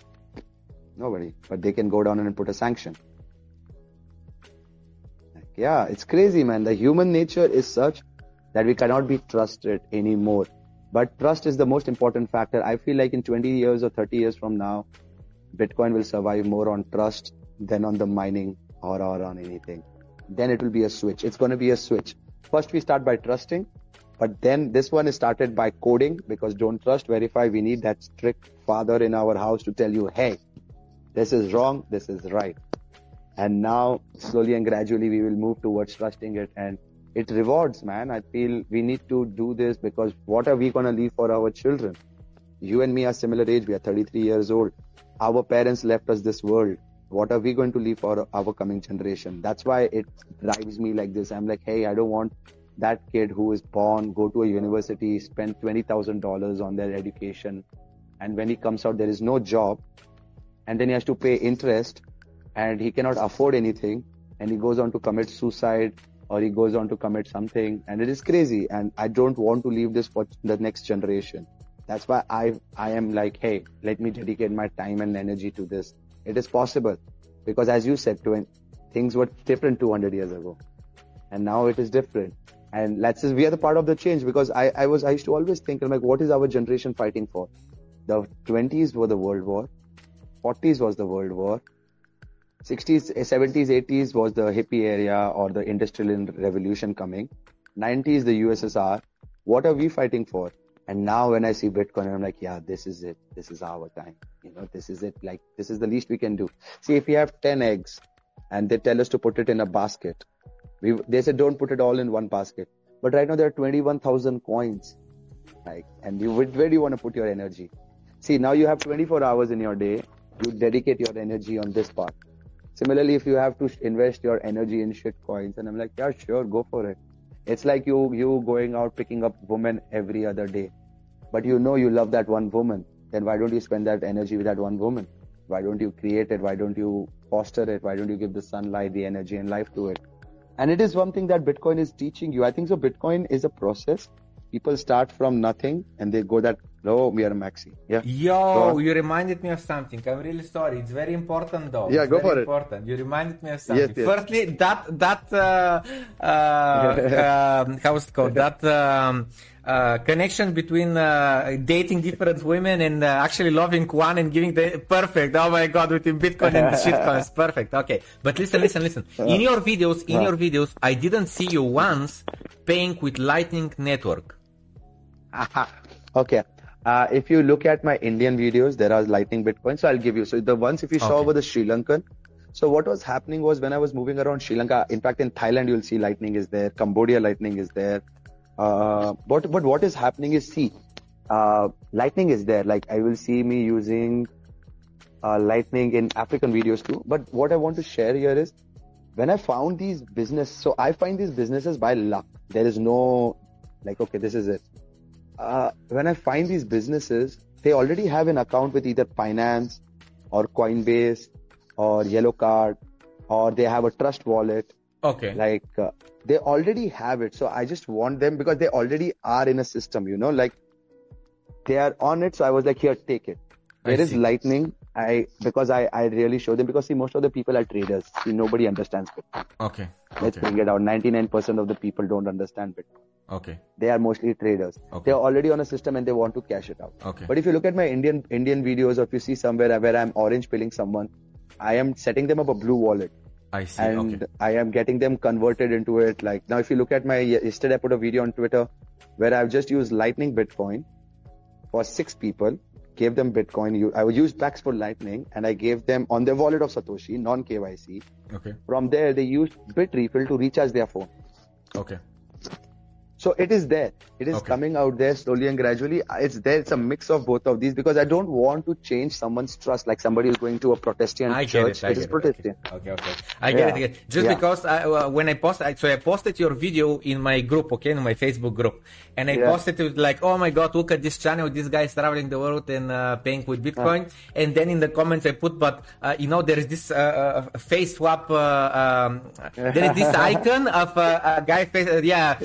Nobody. But they can go down and put a sanction. Yeah, it's crazy, man. The human nature is such that we cannot be trusted anymore. But trust is the most important factor. I feel like in 20 years or 30 years from now, Bitcoin will survive more on trust than on the mining or, or on anything. Then it will be a switch. It's going to be a switch. First, we start by trusting, but then this one is started by coding because don't trust, verify. We need that strict father in our house to tell you, hey, this is wrong, this is right. And now, slowly and gradually, we will move towards trusting it and it rewards, man. I feel we need to do this because what are we going to leave for our children? You and me are similar age. We are 33 years old. Our parents left us this world. What are we going to leave for our coming generation? That's why it drives me like this. I'm like, hey, I don't want that kid who is born, go to a university, spend $20,000 on their education. And when he comes out, there is no job. And then he has to pay interest and he cannot afford anything. And he goes on to commit suicide or he goes on to commit something and it is crazy and i don't want to leave this for the next generation. That's why i i am like hey let me dedicate my time and energy to this. It is possible because as you said things were different 200 years ago and now it is different. And let's we are the part of the change because i i was i used to always think I'm like what is our generation fighting for? The 20s were the world war. 40s was the world war 60s, 70s, 80s was the hippie area or the industrial revolution coming. 90s, the USSR. What are we fighting for? And now when I see Bitcoin, I'm like, yeah, this is it. This is our time. You know, this is it. Like, this is the least we can do. See, if we have 10 eggs and they tell us to put it in a basket, we, they said don't put it all in one basket. But right now there are 21,000 coins. Like, and you, where do you want to put your energy? See, now you have 24 hours in your day. You dedicate your energy on this part Similarly, if you have to invest your energy in shit coins, and I'm like, yeah, sure, go for it. It's like you you going out picking up women every other day, but you know you love that one woman. Then why don't you spend that energy with that one woman? Why don't you create it? Why don't you foster it? Why don't you give the sunlight, the energy, and life to it? And it is one thing that Bitcoin is teaching you. I think so. Bitcoin is a process. People start from nothing and they go that Oh, we are maxi. Yeah. Yo, you reminded me of something. I'm really sorry. It's very important though. Yeah, it's go for important. it. You reminded me of something. Yes, yes. Firstly, that that uh, uh, uh, how's it called? That um, uh, connection between uh, dating different women and uh, actually loving one and giving the perfect. Oh my god, with Bitcoin and shitcoins, perfect. Okay, but listen, listen, listen. In your videos, in your videos, I didn't see you once paying with Lightning Network. okay. Uh, if you look at my Indian videos, there are Lightning Bitcoin. So I'll give you. So the ones if you saw over the Sri Lankan. So what was happening was when I was moving around Sri Lanka, in fact in Thailand you'll see Lightning is there, Cambodia Lightning is there. Uh, but but what is happening is see, uh, Lightning is there. Like I will see me using uh, Lightning in African videos too. But what I want to share here is when I found these business. So I find these businesses by luck. There is no like okay this is it uh, when I find these businesses, they already have an account with either Binance or Coinbase or Yellow Card or they have a trust wallet. Okay. Like uh, they already have it. So I just want them because they already are in a system, you know, like they are on it. So I was like, here, take it. There is lightning. I because I I really show them because see most of the people are traders. See nobody understands Bitcoin. Okay. Let's Okay. bring it out. 99% of the people don't understand Bitcoin. Okay. They are mostly traders. Okay. They are already on a system and they want to cash it out. Okay. But if you look at my Indian Indian videos, or if you see somewhere where I'm orange pilling someone, I am setting them up a blue wallet I see. and Okay. I am getting them converted into it. Like now, if you look at my yesterday, I put a video on Twitter where I've just used Lightning Bitcoin for six people, gave them Bitcoin. I would use Pax for Lightning, and I gave them on their wallet of Satoshi, non KYC. Okay. From there, they used Bitrefill to recharge their phone. Okay. So it is there. It is Okay. coming out there slowly and gradually. It's there. It's a mix of both of these because I don't want to change someone's trust. Like somebody is going to a Protestant I get church. it. I it is get it. Protestant. Okay, okay. I get it. Yeah. It. Just Yeah. because I, uh, when I post, I, so I posted your video in my group, okay, in my Facebook group, and I Yeah. posted it like, oh my god, look at this channel. This guy is traveling the world and uh, paying with Bitcoin. And then in the comments I put, but uh, you know, there is this uh, uh, face swap. Uh, um, there is this icon of uh, a guy face, uh, yeah,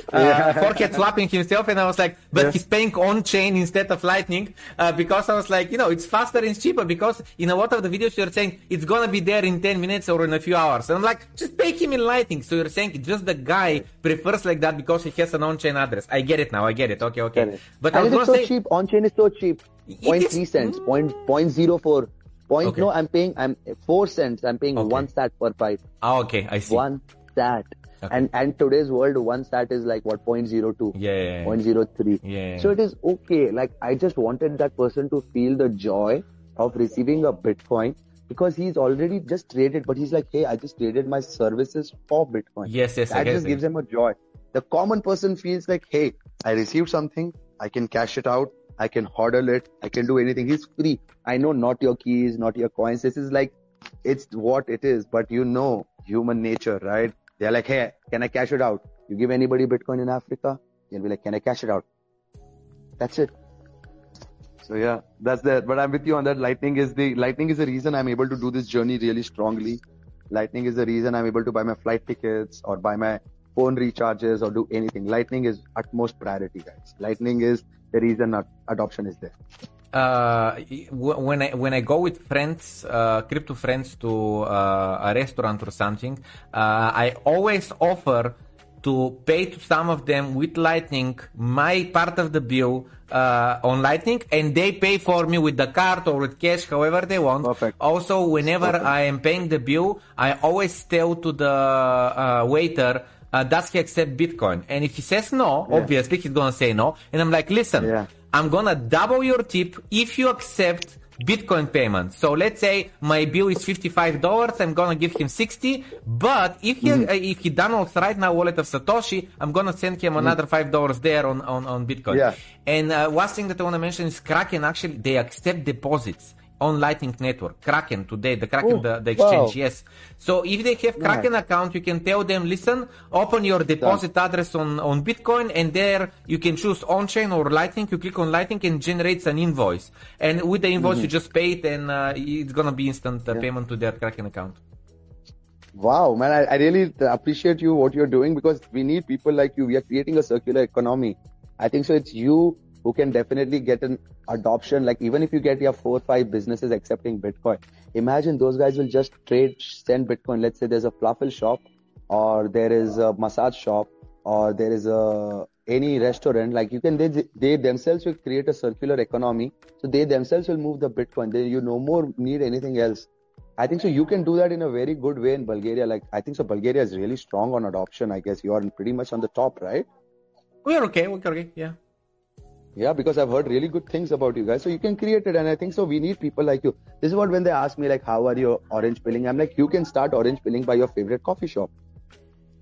Yeah. forehead swapping himself, and I was like, but Yeah. he's paying on chain instead of Lightning uh, because I was like, you know, it's faster and it's cheaper because in a lot of the videos you're saying it's gonna be there in 10 minutes or in a few hours. And I'm like, just pay him in Lightning. So you're saying just the guy prefers like that because he has an on-chain address. I get it now. I get it. Okay, okay. Correct. But I and was it is gonna so say, cheap. On chain is so cheap. It Point is- three cents. Point point zero four. Point Okay. no, I'm paying. I'm four cents. I'm paying Okay. one sat per byte. ah, okay, I see. One sat. Okay. And and today's world, one sat is like what point zero two. Yeah, yeah, yeah. Point zero three. Yeah. So it is okay. Like I just wanted that person to feel the joy of receiving a Bitcoin because he's already just traded, but he's like, hey, I just traded my services for Bitcoin. Yes, yes, That just it. gives him a joy. The common person feels like, hey, I received something, I can cash it out, I can hodl it, I can do anything. He's free. I know not your keys, not your coins. This is like, it's what it is, but you know human nature, right? They're like, hey, can I cash it out? You give anybody Bitcoin in Africa, they'll be like, can I cash it out? That's it. So yeah, that's that. But I'm with you on that. Lightning is the lightning is the reason I'm able to do this journey really strongly. Lightning is the reason I'm able to buy my flight tickets or buy my phone recharges or do anything. Lightning is utmost priority, guys. Lightning is the reason adoption is there. Uh, when I when I go with friends, uh, crypto friends to uh, a restaurant or something, uh, I always offer to pay to some of them with Lightning my part of the bill uh, on Lightning, and they pay for me with the card or with cash, however they want. Perfect. Also, whenever Perfect. I am paying the bill, I always tell to the uh, waiter. Uh, does he accept Bitcoin? And if he says no, Yeah. obviously he's gonna say no. And I'm like, listen, Yeah. I'm gonna double your tip if you accept Bitcoin payment. So let's say my bill is fifty-five dollars. I'm gonna give him sixty. But if he Mm-hmm. uh, if he downloads right now wallet of Satoshi, I'm gonna send him another five dollars there on on on Bitcoin. Mm-hmm. Yeah. And uh, one thing that I wanna mention is Kraken. Actually, they accept deposits on Lightning Network. Kraken today, the Kraken, Oh, the, the exchange. wow. Yes. So if they have Kraken account, you can tell them, listen, open your deposit address on, on Bitcoin and there you can choose on-chain or Lightning. You click on Lightning and generates an invoice. And with the invoice, you just pay it and uh, it's going to be instant uh, payment to their Kraken account. Wow, man, I, I really appreciate you what you're doing because we need people like you. We are creating a circular economy. I think so. It's you who can definitely get an adoption. Like even if you get your four or five businesses accepting Bitcoin, imagine those guys will just trade, send Bitcoin. Let's say there's a falafel shop, or there is a massage shop, or there is a any restaurant. Like you can, they they themselves will create a circular economy. So they themselves will move the Bitcoin. They you no more need anything else. I think so. You can do that in a very good way in Bulgaria. Like I think so. Bulgaria is really strong on adoption. I guess you are pretty much on the top, right? We're okay. We're okay. Yeah. Yeah, because I've heard really good things about you guys. So you can create it, and I think so. We need people like you. This is what when they ask me like, "How are you orange pilling? I'm like, you can start orange pilling by your favorite coffee shop.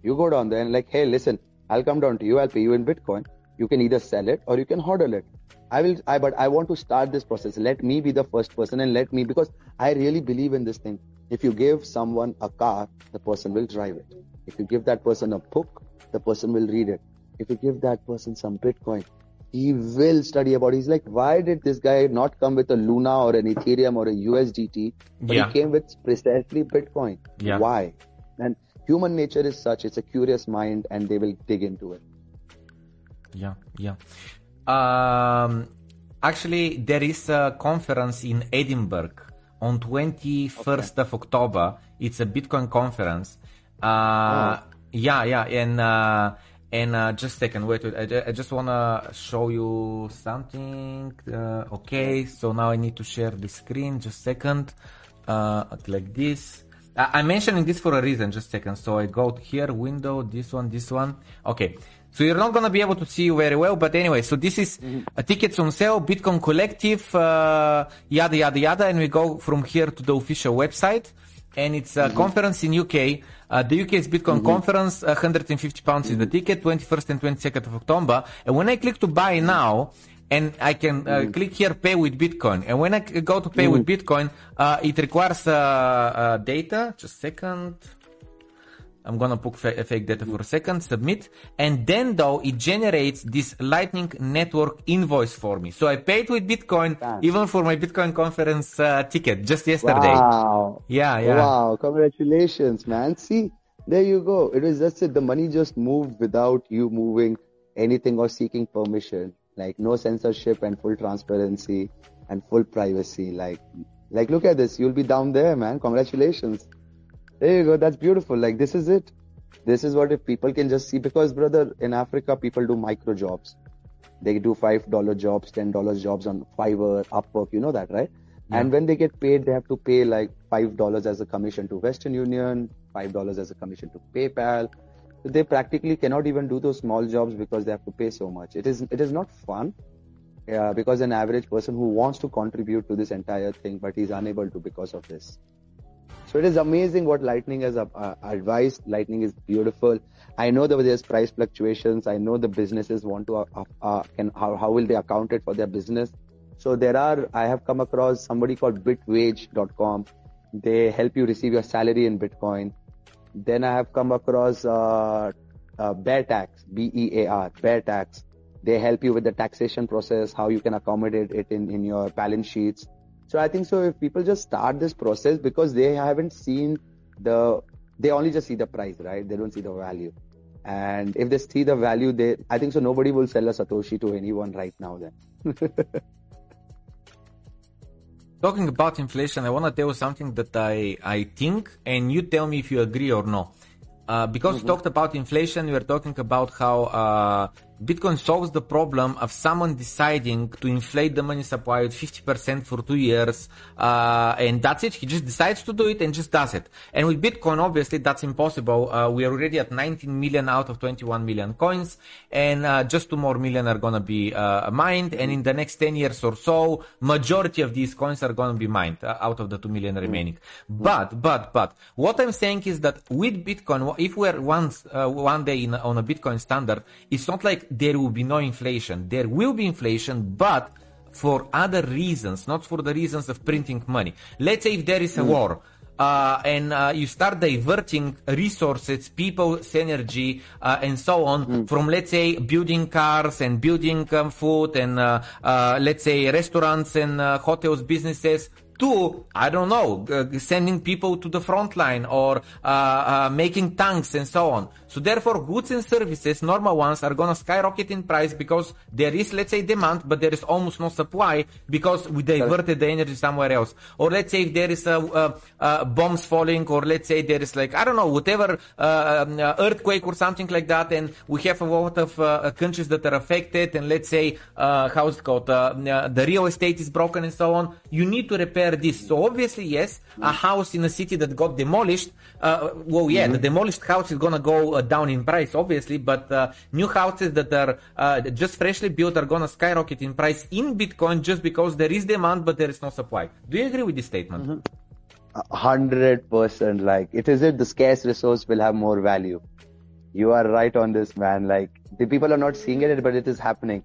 You go down there and like, hey, listen, I'll come down to you. I'll pay you in Bitcoin. You can either sell it or you can hodl it. I will. I but I want to start this process. Let me be the first person and let me because I really believe in this thing. If you give someone a car, the person will drive it. If you give that person a book, the person will read it. If you give that person some Bitcoin, he will study about. it. He's like, why did this guy not come with a Luna or an Ethereum or a USDT? But Yeah. he came with precisely Bitcoin. Yeah. Why? And human nature is such; it's a curious mind, and they will dig into it. Yeah, yeah. Um, Actually, there is a conference in Edinburgh on 21st okay. of October. It's a Bitcoin conference. Uh, oh. Yeah, yeah, and uh, and uh, just a second, wait, wait I, I just wanna show you something. Uh, okay, so now I need to share the screen. Just a second, uh, like this. I'm mentioning this for a reason. Just a second. So I go here, window, this one, this one. Okay. So you're not gonna be able to see very well, but anyway, so this is tickets on sale, Bitcoin Collective, uh, yada yada yada, and we go from here to the official website, and it's a mm-hmm. conference in UK. Uh, the UK's Bitcoin mm-hmm. conference, 150 pounds is the mm-hmm. ticket, 21st and 22nd of October. And when I click to buy now, and I can uh, mm. click here pay with Bitcoin. And when I go to pay with Bitcoin, uh, it requires uh, uh, data. Just a second. I'm gonna put fake data for a second, submit, and then though it generates this Lightning Network invoice for me. So I paid with Bitcoin even for my Bitcoin conference uh, ticket just yesterday. Wow! Yeah, yeah. Wow! Congratulations, man. See, there you go. It is just it. The money just moved without you moving anything or seeking permission. Like no censorship and full transparency and full privacy. Like, like look at this. You'll be down there, man. Congratulations. There you go. That's beautiful. Like this is it. This is what if people can just see because brother, in Africa people do micro jobs. They do five dollar jobs, ten dollars jobs on Fiverr, Upwork. You know that, right? Yeah. And when they get paid, they have to pay like five dollars as a commission to Western Union, five dollars as a commission to PayPal. So they practically cannot even do those small jobs because they have to pay so much. It is it is not fun. Yeah, because an average person who wants to contribute to this entire thing, but he's unable to because of this. So it is amazing what Lightning has uh, advised. Lightning is beautiful. I know that there's price fluctuations. I know the businesses want to, uh, uh, uh, can, how, how will they account it for their business? So there are, I have come across somebody called bitwage.com. They help you receive your salary in Bitcoin. Then I have come across uh, uh, Bear Tax, B-E-A-R, Bear Tax. They help you with the taxation process, how you can accommodate it in, in your balance sheets. So I think so if people just start this process because they haven't seen the, they only just see the price, right? They don't see the value. And if they see the value, they, I think so nobody will sell a Satoshi to anyone right now then. Talking about inflation, I want to tell you something that I, I think, and you tell me if you agree or no. Uh, because mm-hmm. we talked about inflation, we were talking about how uh, Bitcoin solves the problem of someone deciding to inflate the money supply with 50% for two years, uh, and that's it. He just decides to do it and just does it. And with Bitcoin, obviously, that's impossible. Uh, we are already at 19 million out of 21 million coins, and uh, just two more million are gonna be uh, mined. And in the next 10 years or so, majority of these coins are gonna be mined uh, out of the two million remaining. But, but, but, what I'm saying is that with Bitcoin, if we're once uh, one day in, on a Bitcoin standard, it's not like there will be no inflation. There will be inflation, but for other reasons, not for the reasons of printing money. Let's say if there is a mm. war, uh, and uh, you start diverting resources, people's energy, uh, and so on mm. from, let's say, building cars and building um, food and, uh, uh, let's say, restaurants and uh, hotels, businesses to, I don't know, uh, sending people to the front line or making tanks and so on. So therefore, goods and services, normal ones, are gonna skyrocket in price because there is, let's say, demand, but there is almost no supply because we diverted the energy somewhere else. Or let's say if there is a, a, a bombs falling, or let's say there is like, I don't know, whatever, uh, um, uh, earthquake or something like that, and we have a lot of uh, countries that are affected, and let's say, how's it called, the real estate is broken and so on, you need to repair this. So obviously, yes, a house in a city that got demolished, uh, well, yeah, mm-hmm. the demolished house is gonna go uh, down in price, obviously, but uh, new houses that are uh, just freshly built are gonna skyrocket in price in Bitcoin just because there is demand, but there is no supply. Do you agree with this statement? Mm-hmm. Hundred percent. Like it is it the scarce resource will have more value. You are right on this, man. Like the people are not seeing it, but it is happening.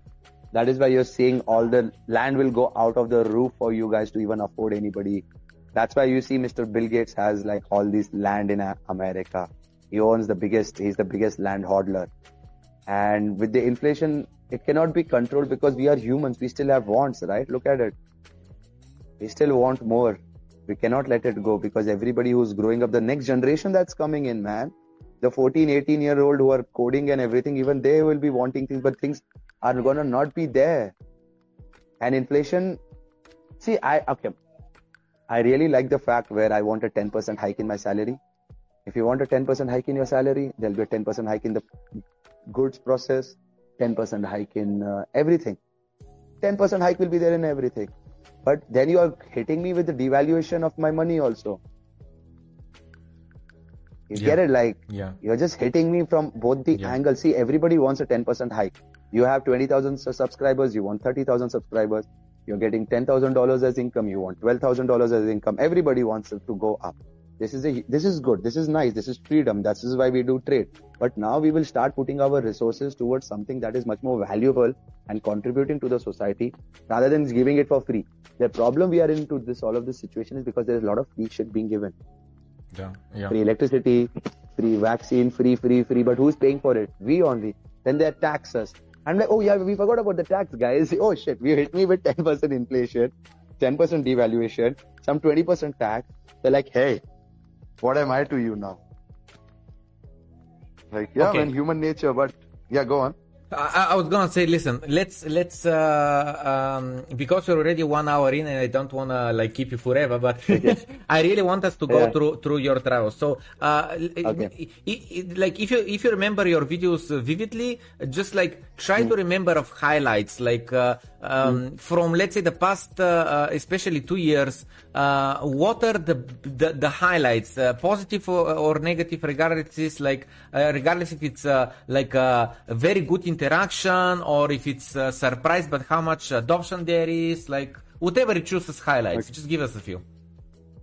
That is why you're seeing all the land will go out of the roof for you guys to even afford anybody. That's why you see Mr. Bill Gates has like all this land in America. He owns the biggest, he's the biggest land hodler. And with the inflation, it cannot be controlled because we are humans. We still have wants, right? Look at it. We still want more. We cannot let it go because everybody who's growing up, the next generation that's coming in, man, the 14, 18 year old who are coding and everything, even they will be wanting things, but things are gonna not be there. And inflation, see, I, okay, I really like the fact where I want a 10% hike in my salary. If you want a 10% hike in your salary, there'll be a 10% hike in the goods process, 10% hike in uh, everything. 10% hike will be there in everything. But then you are hitting me with the devaluation of my money also. You Yeah. get it? Like, Yeah. you're just hitting me from both the Yeah. angles. See, everybody wants a 10% hike. You have 20,000 subscribers, you want 30,000 subscribers. You're getting $10,000 as income, you want $12,000 as income. Everybody wants it to go up. This is a, this is good. This is nice. This is freedom. This is why we do trade. But now we will start putting our resources towards something that is much more valuable and contributing to the society rather than giving it for free. The problem we are into this, all of this situation is because there is a lot of free shit being given Yeah. Yeah. free electricity, free vaccine, free, free, free. But who's paying for it? We only. Then they tax us. I'm like, oh yeah, we forgot about the tax, guys. Oh shit, you hit me with 10% inflation, 10% devaluation, some 20% tax. They're like, hey, what am I to you now? Like, yeah, Okay. man, human nature. But yeah, go on. I, I was gonna say, listen, let's let's uh, um, because we're already one hour in, and I don't wanna like keep you forever, but I really want us to go Yeah. through through your travels. So, uh, Okay. i- i- like if you if you remember your videos vividly, just like try to remember of highlights, like uh, um, from let's say the past, uh, uh, especially two years. Uh, what are the the, the highlights, uh, positive or, or negative, regardless like uh, regardless if it's uh, like uh, a very good interaction or if it's uh, surprise, but how much adoption there is, like whatever you choose as highlights. Just give us a few.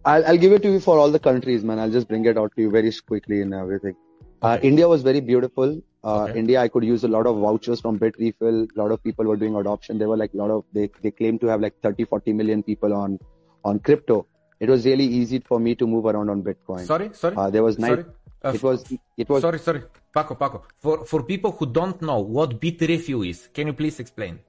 I'll, I'll give it to you for all the countries, man. I'll just bring it out to you very quickly and everything. Uh, Okay. India was very beautiful. Uh, Okay. India, I could use a lot of vouchers from Bitrefill. A lot of people were doing adoption. There were like a lot of, they, they claimed to have like 30, 40 million people on, on crypto. It was really easy for me to move around on Bitcoin. Sorry, sorry. Uh, there was nice, Sorry? Uh, it was, it was, Sorry, sorry, Paco, Paco. For for people who don't know what Bitrefill is, can you please explain?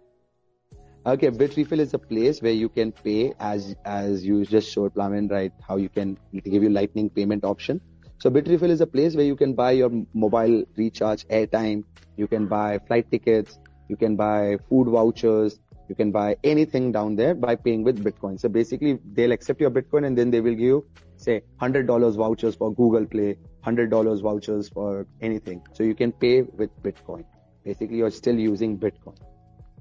Okay, Bitrefill is a place where you can pay as as you just showed Plamen, right? How you can give you lightning payment option. So Bitrefill is a place where you can buy your mobile recharge, airtime, you can buy flight tickets, you can buy food vouchers, you can buy anything down there by paying with Bitcoin. So basically they'll accept your Bitcoin and then they will give you say hundred dollars vouchers for Google Play, hundred dollars vouchers for anything. So you can pay with Bitcoin. Basically you're still using Bitcoin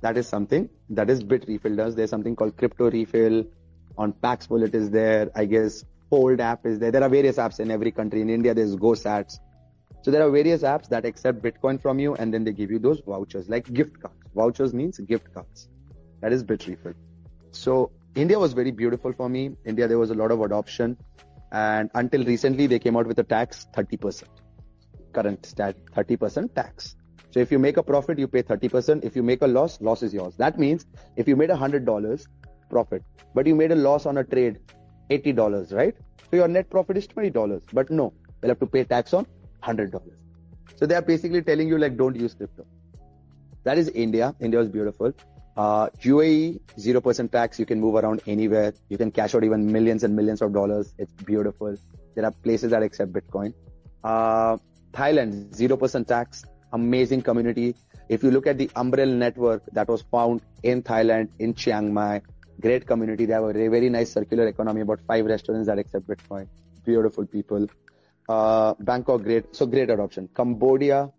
that is something that is Bitrefill does. There's something called Crypto Refill. On Paxful it is there. I guess Fold app is there. There are various apps in every country. In India, there's GoSats. So there are various apps that accept Bitcoin from you and then they give you those vouchers like gift cards. Vouchers means gift cards. That is Bitrefill. So India was very beautiful for me. India, there was a lot of adoption. And until recently, they came out with a tax 30%. Current stat 30% tax. So if you make a profit, you pay 30%. If you make a loss, loss is yours. That means if you made a hundred dollars profit, but you made a loss on a trade, eighty dollars, right? So your net profit is twenty dollars. But no, you'll have to pay tax on hundred dollars. So they are basically telling you like don't use crypto. That is India. India is beautiful. Uh, UAE zero percent tax. You can move around anywhere. You can cash out even millions and millions of dollars. It's beautiful. There are places that accept Bitcoin. Uh, Thailand zero percent tax amazing community. If you look at the Umbrella network that was found in Thailand, in Chiang Mai, great community. They have a very, nice circular economy, about five restaurants that accept Bitcoin. Beautiful people. Uh, Bangkok, great. So great adoption. Cambodia,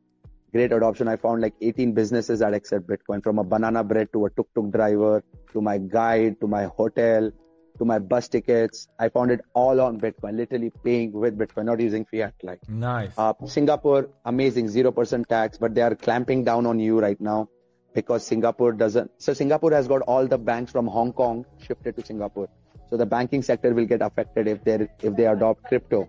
great adoption. I found like 18 businesses that accept Bitcoin from a banana bread to a tuk-tuk driver to my guide to my hotel to my bus tickets. I found it all on Bitcoin, literally paying with Bitcoin, not using fiat like. Nice. Uh, Singapore, amazing, 0% tax, but they are clamping down on you right now because Singapore doesn't. So Singapore has got all the banks from Hong Kong shifted to Singapore. So the banking sector will get affected if they if they adopt crypto.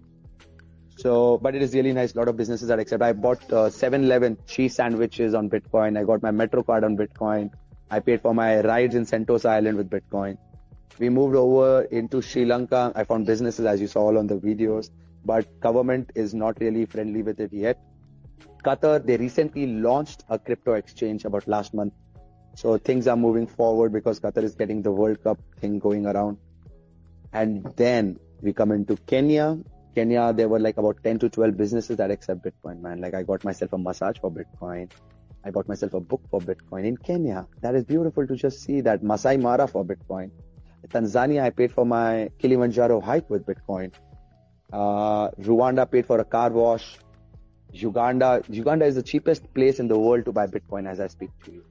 So, but it is really nice. A lot of businesses that accept. I bought uh, 7-Eleven cheese sandwiches on Bitcoin. I got my Metro card on Bitcoin. I paid for my rides in Sentosa Island with Bitcoin. We moved over into Sri Lanka. I found businesses as you saw all on the videos, but government is not really friendly with it yet. Qatar, they recently launched a crypto exchange about last month. So things are moving forward because Qatar is getting the World Cup thing going around. And then we come into Kenya. Kenya, there were like about 10 to 12 businesses that accept Bitcoin, man. Like I got myself a massage for Bitcoin. I bought myself a book for Bitcoin in Kenya. That is beautiful to just see that Masai Mara for Bitcoin. Tanzania, I paid for my Kilimanjaro hike with Bitcoin. Uh, Rwanda paid for a car wash. Uganda, Uganda is the cheapest place in the world to buy Bitcoin as I speak to you.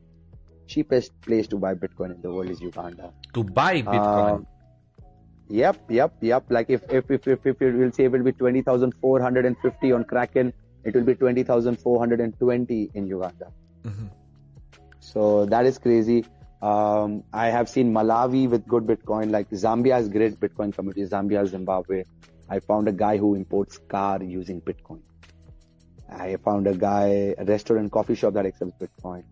Cheapest place to buy Bitcoin in the world is Uganda. To buy Bitcoin. Uh, yep, yep, yep. Like if if if if, if it will say it will be twenty thousand four hundred and fifty on Kraken, it will be twenty thousand four hundred and twenty in Uganda. Mm-hmm. So that is crazy. Um, I have seen Malawi with good Bitcoin, like Zambia has great Bitcoin community, Zambia, Zimbabwe. I found a guy who imports car using Bitcoin. I found a guy, a restaurant, coffee shop that accepts Bitcoin.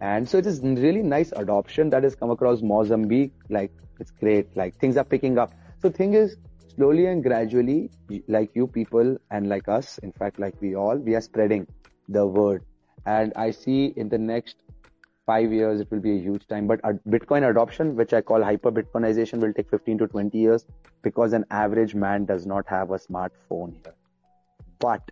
And so it is really nice adoption that has come across Mozambique. Like it's great. Like things are picking up. So thing is, slowly and gradually, like you people and like us, in fact, like we all, we are spreading the word. And I see in the next five years, it will be a huge time. But Bitcoin adoption, which I call hyper Bitcoinization, will take 15 to 20 years because an average man does not have a smartphone here. But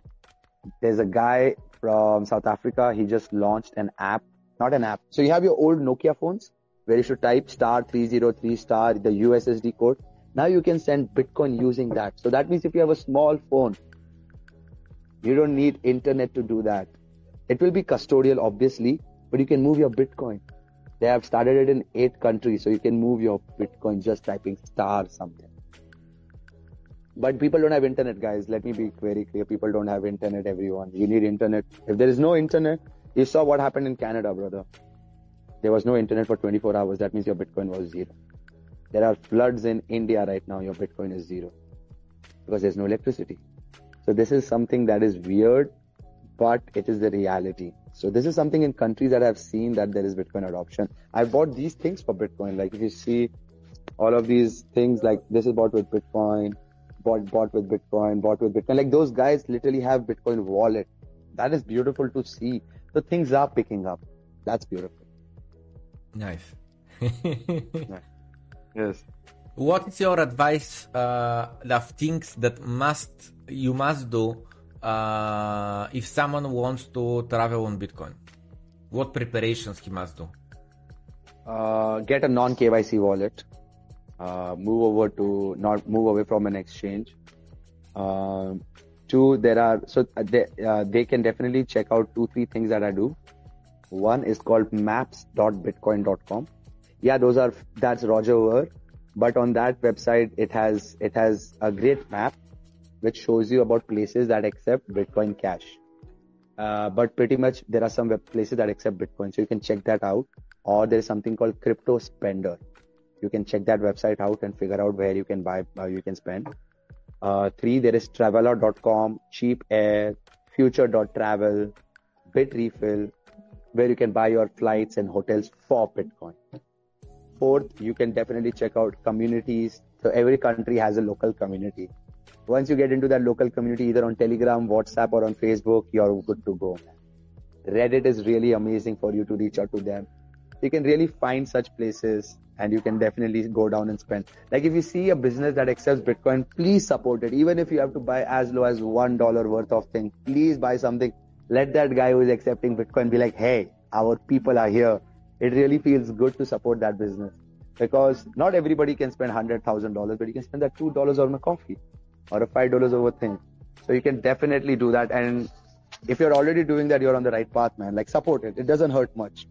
there's a guy from South Africa. He just launched an app, not an app. So you have your old Nokia phones where you should type star 303 star, the USSD code. Now you can send Bitcoin using that. So that means if you have a small phone, you don't need internet to do that. It will be custodial, obviously, but you can move your Bitcoin. They have started it in eight countries, so you can move your Bitcoin just typing star something. But people don't have internet, guys. Let me be very clear. People don't have internet, everyone. You need internet. If there is no internet, you saw what happened in Canada, brother. There was no internet for 24 hours. That means your Bitcoin was zero. There are floods in India right now. Your Bitcoin is zero because there's no electricity. So this is something that is weird, but it is the reality. So this is something in countries that I've seen that there is Bitcoin adoption. I bought these things for Bitcoin. Like if you see all of these things, like this is bought with Bitcoin bought bought with Bitcoin, bought with Bitcoin. Like those guys literally have Bitcoin wallet. That is beautiful to see. So things are picking up. That's beautiful. Nice. Yes. What is your advice uh, of things that must you must do uh, if someone wants to travel on Bitcoin? What preparations he must do? Uh, get a non KYC wallet uh, move over to not move away from an exchange. Uh, two, there are so uh, they uh, they can definitely check out two three things that I do. One is called maps.bitcoin.com. Yeah, those are that's Roger Ver, but on that website it has it has a great map which shows you about places that accept Bitcoin Cash. Uh, but pretty much there are some web places that accept Bitcoin, so you can check that out. Or there is something called Crypto Spender you can check that website out and figure out where you can buy uh, you can spend. Uh, three there is travala.com cheap air future.travel bitrefill where you can buy your flights and hotels for bitcoin. Fourth you can definitely check out communities. So every country has a local community. Once you get into that local community either on telegram whatsapp or on facebook you're good to go reddit is really amazing for you to reach out to them. You can really find such places and you can definitely go down and spend. Like if you see a business that accepts Bitcoin, please support it. Even if you have to buy as low as one dollar worth of thing, please buy something. Let that guy who is accepting Bitcoin be like, hey, our people are here. It really feels good to support that business because not everybody can spend hundred thousand dollars, but you can spend that two dollars on a coffee or a five dollars over thing. So you can definitely do that. And if you're already doing that, you're on the right path, man. Like support it. It doesn't hurt much.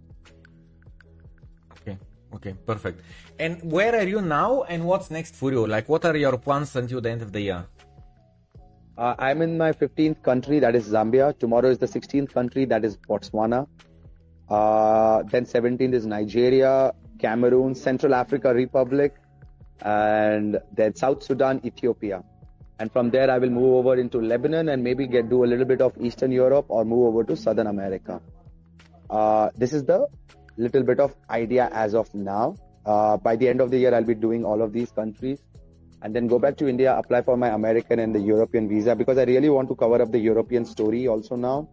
Okay, perfect. And where are you now and what's next for you? Like, what are your plans until the end of the year? Uh, I'm in my 15th country, that is Zambia. Tomorrow is the 16th country, that is Botswana. Uh, then 17th is Nigeria, Cameroon, Central Africa Republic, and then South Sudan, Ethiopia. And from there, I will move over into Lebanon and maybe get do a little bit of Eastern Europe or move over to Southern America. Uh, this is the little bit of idea as of now. Uh, by the end of the year, I'll be doing all of these countries and then go back to India, apply for my American and the European visa because I really want to cover up the European story also now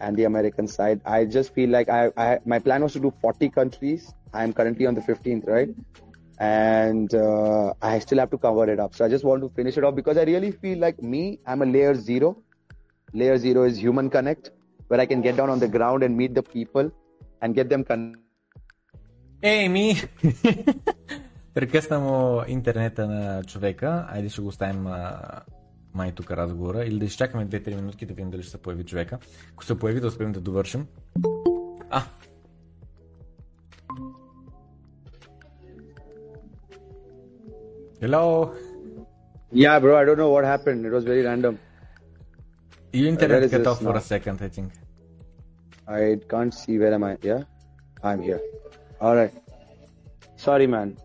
and the American side. I just feel like I, I my plan was to do 40 countries. I am currently on the 15th, right? And uh, I still have to cover it up. So I just want to finish it off because I really feel like me, I'm a layer zero. Layer zero is human connect where I can get down on the ground and meet the people and get them con- Еми, прекъсна му интернета на човека. Айде ще го оставим а, май тук разговора. Или да изчакаме 2-3 минутки да видим дали ще се появи човека. Ако се появи да успеем да довършим. А, Hello. Yeah, bro, I don't know what happened. It was very random. You internet cut off for now? a second, I think. I can't see where am I. Yeah, I'm here. All right. Sorry, man.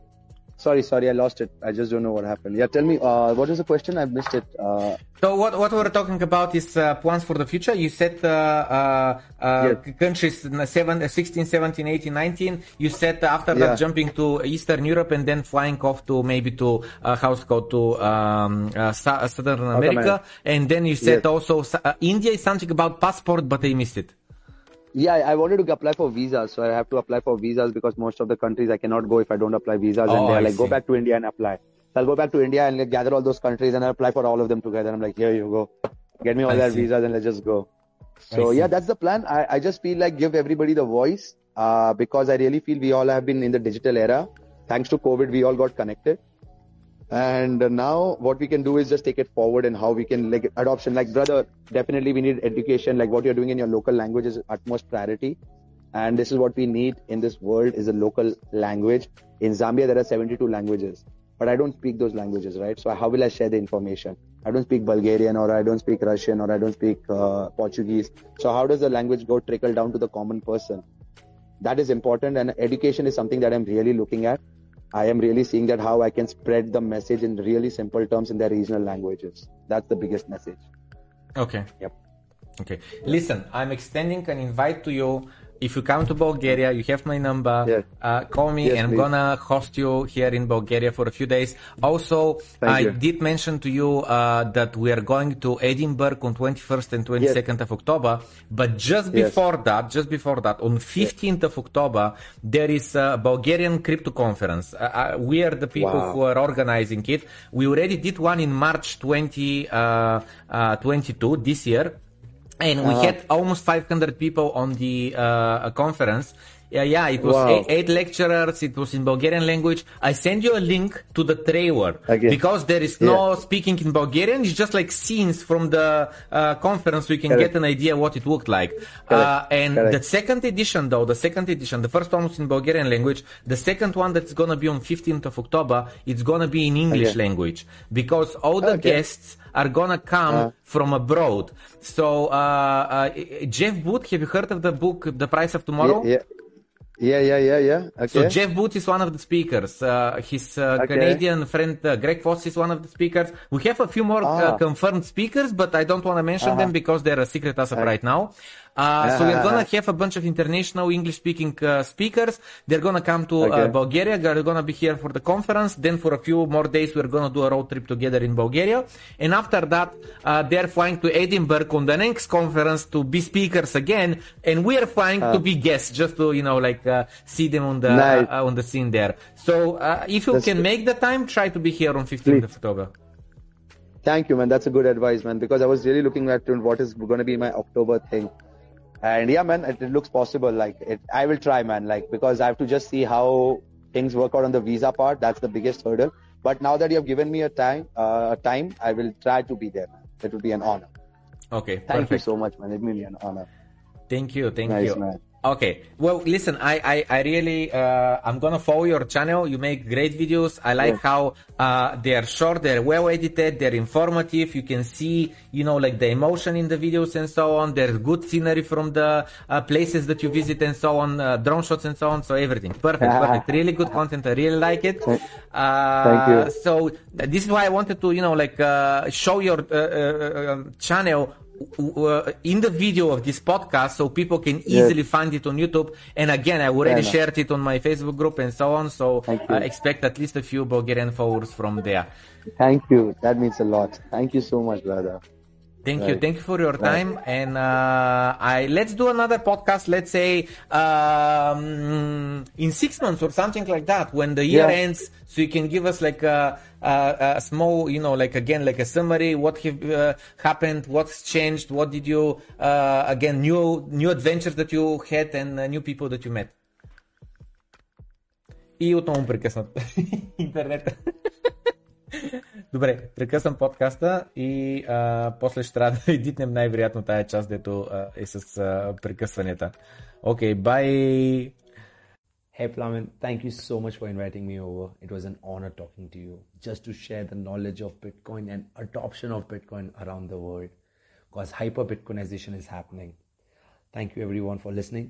Sorry, sorry, I lost it. I just don't know what happened. Yeah, tell me. Uh, what was the question? I missed it. Uh, So what what we're talking about is uh, plans for the future. You said uh, uh, uh, Yes. countries in seven, uh, 16, 17, 18, 19. You said after Yeah. that jumping to Eastern Europe and then flying off to maybe to uh, how's it called to um, uh, Southern America. America. And then you said Yes. also uh, India is something about passport, but I missed it. Yeah, I wanted to apply for visas, so I have to apply for visas because most of the countries I cannot go if I don't apply visas, Oh, and they're like, go back to India and apply. So I'll go back to India and like, gather all those countries and I'll apply for all of them together. I'm like, here you go, get me all I their see. visas and let's just go. So yeah, that's the plan. I, I just feel like give everybody the voice uh, because I really feel we all have been in the digital era. Thanks to COVID, we all got connected. And now what we can do is just take it forward and how we can like adoption. Like brother, definitely we need education. Like what you're doing in your local language is utmost priority. And this is what we need in this world is a local language. In Zambia, there are 72 languages, but I don't speak those languages, right? So how will I share the information? I don't speak Bulgarian or I don't speak Russian or I don't speak uh, Portuguese. So how does the language go trickle down to the common person? That is important and education is something that I'm really looking at. I am really seeing that how I can spread the message in really simple terms in their regional languages. That's the biggest message. Okay. Yep. Okay. Listen, I'm extending an invite to you. If you come to Bulgaria, you have my number. Yes. Uh, call me Yes, and I'm please. gonna host you here in Bulgaria for a few days. Also, Thank I you. did mention to you uh, that we are going to Edinburgh on 21st and 22nd of October. But just Yes. before that, just before that, on 15th of October, there is a Bulgarian crypto conference. Uh, uh, we are the people Wow. who are organizing it. We already did one in March 2022 uh, uh, 22 this year and we Uh-huh. had almost 500 people on the uh, conference. Yeah, yeah, it was Wow. eight, eight lecturers. It was in Bulgarian language. I send you a link to the trailer Okay. because there is no speaking in Bulgarian. It's just like scenes from the uh, conference, you can Correct. get an idea what it looked like. Uh, and Correct. the second edition, though, the second edition, the first one was in Bulgarian language. The second one that's gonna be on 15th of October, it's gonna be in English Okay. language because all the Okay. guests are gonna come Uh. from abroad. So, uh, uh, Jeff Booth, have you heard of the book The Price of Tomorrow? Yeah, yeah, yeah, yeah, yeah. Okay. So Jeff Booth is one of the speakers. Uh, his uh, Okay. Canadian friend uh, Greg Foss is one of the speakers. We have a few more uh, Ah. confirmed speakers, but I don't want to mention them because they're a secret as of right now. Uh, so we're Uh-huh. gonna have a bunch of international English-speaking uh, speakers. They're gonna come to uh, Bulgaria. They're gonna be here for the conference. Then for a few more days, we're gonna do a road trip together in Bulgaria. And after that, uh, they're flying to Edinburgh on the next conference to be speakers again. And we are flying to be guests, just to you know, like uh, see them on the Nice. uh, on the scene there. So uh, if you That's can good. make the time, try to be here on 15th of October. Thank you, man. That's a good advice, man. Because I was really looking at what is going to be my October thing, and yeah, man, it, it looks possible. Like, it, I will try, man. Like, because I have to just see how things work out on the visa part. That's the biggest hurdle. But now that you have given me a time, uh, a time, I will try to be there. Man. It would be an honor. Okay, Thank you so much, man. It will be an honor. Thank you, thank Nice, you. man. Okay, well, listen, I, I, I really, uh, I'm gonna follow your channel. You make great videos. I like Yeah. how, uh, they're short, they're well edited, they're informative. You can see, you know, like the emotion in the videos and so on. There's good scenery from the uh, places that you visit and so on, uh, drone shots and so on. So everything perfect, perfect. Really good content. I really like it. Uh, Thank you. So this is why I wanted to, you know, like, uh, show your, uh, uh, um, channel in the video of this podcast so people can easily find it on YouTube. And again, I already enough. shared it on my Facebook group and so on. So I uh, expect at least a few Bulgarian followers from there. Thank you. That means a lot. Thank you so much, brother. Thank you. Right. Thank you for your time. And uh, I let's do another podcast. Let's say um, in six months or something like that when the year Yeah. ends, so you can give us like a, a, a small, you know, like again, like a summary. What have uh, happened? What's changed? What did you uh, again new new adventures that you had and uh, new people that you met? И отново му прекъснат интернет. Добре, прекъсвам подкаста и а, после ще трябва да едитнем най-вероятно тая част, дето а, е с а, прекъсванията. Окей, бай! Hey Flamin, thank you so much for inviting me over. It was an honor talking to you just to share the knowledge of Bitcoin and adoption of Bitcoin around the world because hyper Bitcoinization is happening. Thank you everyone for listening.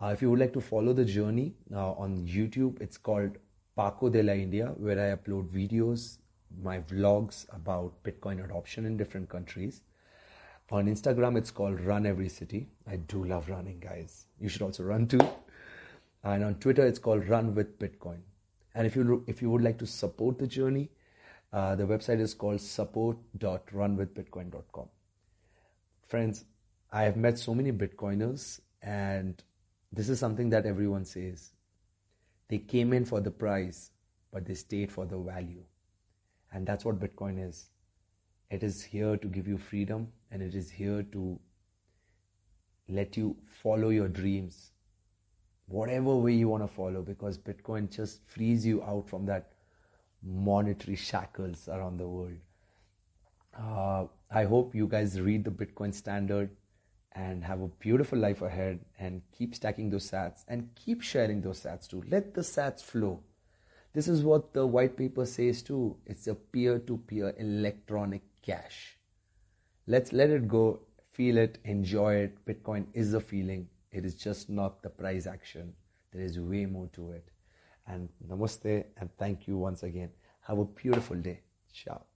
Uh, if you would like to follow the journey uh, on YouTube, it's called Paco de la India, where I upload videos, my vlogs about Bitcoin adoption in different countries. On Instagram, it's called Run Every City. I do love running, guys. You should also run too. And on Twitter, it's called Run with Bitcoin. And if you if you would like to support the journey, uh, the website is called support.runwithbitcoin.com. Friends, I have met so many Bitcoiners, and this is something that everyone says. They came in for the price, but they stayed for the value. And that's what Bitcoin is. It is here to give you freedom, and it is here to let you follow your dreams whatever way you want to follow because bitcoin just frees you out from that monetary shackles around the world. Uh, i hope you guys read the bitcoin standard and have a beautiful life ahead and keep stacking those sats and keep sharing those sats too. Let the sats flow this is what the white paper says too. It's a peer-to-peer electronic cash let's let it go feel it enjoy it. Bitcoin is a feeling. It is just not the price action. There is way more to it. And namaste and thank you once again. Have a beautiful day. Ciao